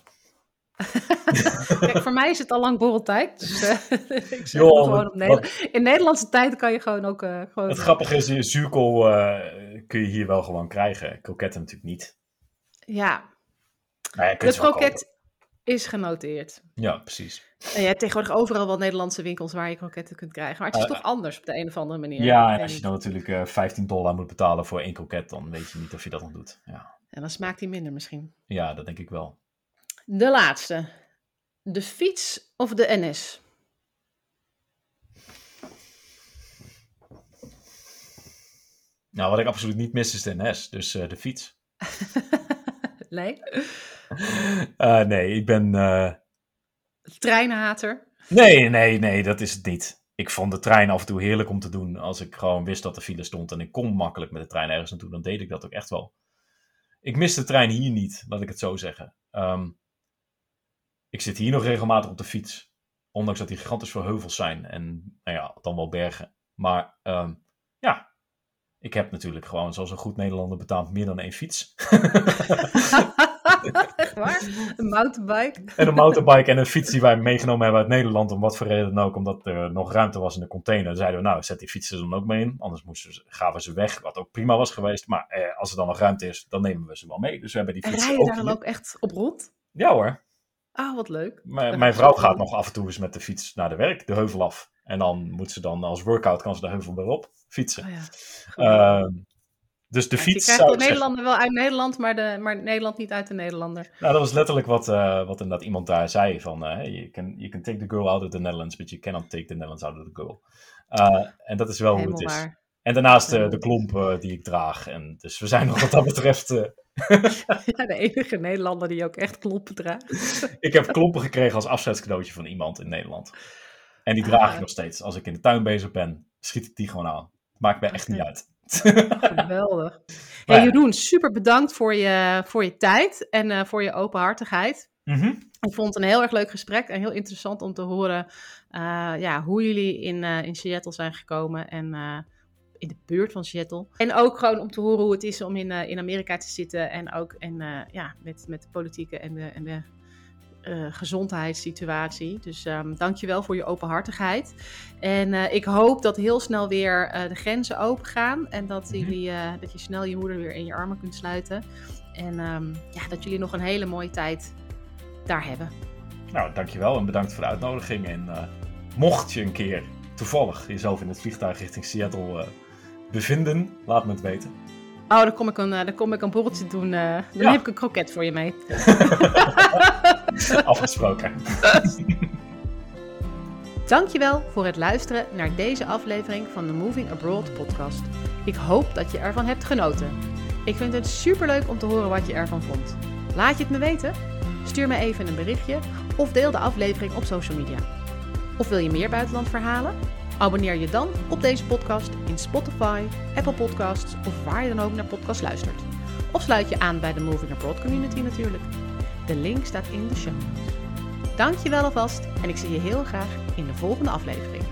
Kijk, voor mij is het al lang borreltijd. Dus uh, ik zeg jo, gewoon op Nederland. In Nederlandse tijd kan je gewoon ook... Uh, gewoon, het grappige is, zuurkool kun je hier wel gewoon krijgen. Kroketten natuurlijk niet. Ja. Nou ja de kroket is genoteerd. Ja, precies. En je hebt tegenwoordig overal wel Nederlandse winkels waar je kroketten kunt krijgen. Maar het is uh, toch anders op de een of andere manier. Ja, en als je dan natuurlijk uh, 15 dollar moet betalen voor één kroket, dan weet je niet of je dat nog doet. Ja. En dan smaakt die minder misschien. Ja, dat denk ik wel. De laatste. De fiets of de NS? Nou, wat ik absoluut niet mis is de NS, dus uh, de fiets. nee? Uh, nee, ik ben. Uh... Treinhater? Nee, nee, nee, dat is het niet. Ik vond de trein af en toe heerlijk om te doen. Als ik gewoon wist dat er file stond en ik kon makkelijk met de trein ergens naartoe, dan deed ik dat ook echt wel. Ik mis de trein hier niet, laat ik het zo zeggen. Um, ik zit hier nog regelmatig op de fiets. Ondanks dat die gigantisch veel heuvels zijn en nou ja, dan wel bergen. Maar um, ja, ik heb natuurlijk gewoon, zoals een goed Nederlander, betaald meer dan één fiets. Echt waar? Een mountainbike? En een mountainbike en een fiets die wij meegenomen hebben uit Nederland. Om wat voor reden dan ook, omdat er nog ruimte was in de container. Dan zeiden we, nou, zet die fietsen dan ook mee in. Anders moesten ze, gaven ze weg, wat ook prima was geweest. Maar eh, als er dan nog ruimte is, dan nemen we ze wel mee. Dus we hebben die fietsen en rij je daar dan ook echt op rond? Ja hoor. Ah, wat leuk. M mijn vrouw gaat nog af en toe eens met de fiets naar de werk, de heuvel af. En dan moet ze dan als workout, kan ze de heuvel weer op fietsen. Oh ja. Uh, dus de ja, fiets. Je krijgt de Nederlander wel uit Nederland, maar, de, maar Nederland niet uit de Nederlander. Nou, dat was letterlijk wat, uh, wat inderdaad iemand daar zei: van hey, you, can, you can take the girl out of the Netherlands, but you cannot take the Netherlands out of the girl. Uh, en dat is wel Helemaal hoe het is. Waar. En daarnaast de klompen die ik draag. En dus we zijn nog wat dat betreft. ja, de enige Nederlander die ook echt klompen draagt. ik heb klompen gekregen als afscheidscadeautje van iemand in Nederland. En die draag ik nog steeds. Als ik in de tuin bezig ben, schiet ik die gewoon aan. Maakt me echt niet uit. Geweldig. Hey, Jeroen, super bedankt voor je, voor je tijd en uh, voor je openhartigheid. Mm -hmm. Ik vond het een heel erg leuk gesprek en heel interessant om te horen uh, ja, hoe jullie in, uh, in Seattle zijn gekomen en in de buurt van Seattle. En ook gewoon om te horen hoe het is om in, in Amerika te zitten en ook en, ja, met, met de politieke en de, en de uh, gezondheidssituatie. Dus um, dankjewel voor je openhartigheid. En uh, ik hoop dat heel snel weer uh, de grenzen open gaan. En dat, mm-hmm. jullie, dat je snel je moeder weer in je armen kunt sluiten. En um, ja, dat jullie nog een hele mooie tijd daar hebben. Nou, dankjewel en bedankt voor de uitnodiging. En mocht je een keer toevallig jezelf in het vliegtuig richting Seattle bevinden, laat me het weten. Oh, dan kom ik een, dan kom ik een borreltje doen. Uh, dan ja. heb ik een kroket voor je mee. Afgesproken. Dankjewel voor het luisteren naar deze aflevering van de Moving Abroad podcast. Ik hoop dat je ervan hebt genoten. Ik vind het superleuk om te horen wat je ervan vond. Laat je het me weten? Stuur me even een berichtje of deel de aflevering op social media. Of wil je meer buitenlandverhalen? Abonneer je dan op deze podcast in Spotify, Apple Podcasts of waar je dan ook naar podcast luistert. Of sluit je aan bij de Moving Abroad community natuurlijk. De link staat in de show notes. Dank je wel alvast en ik zie je heel graag in de volgende aflevering.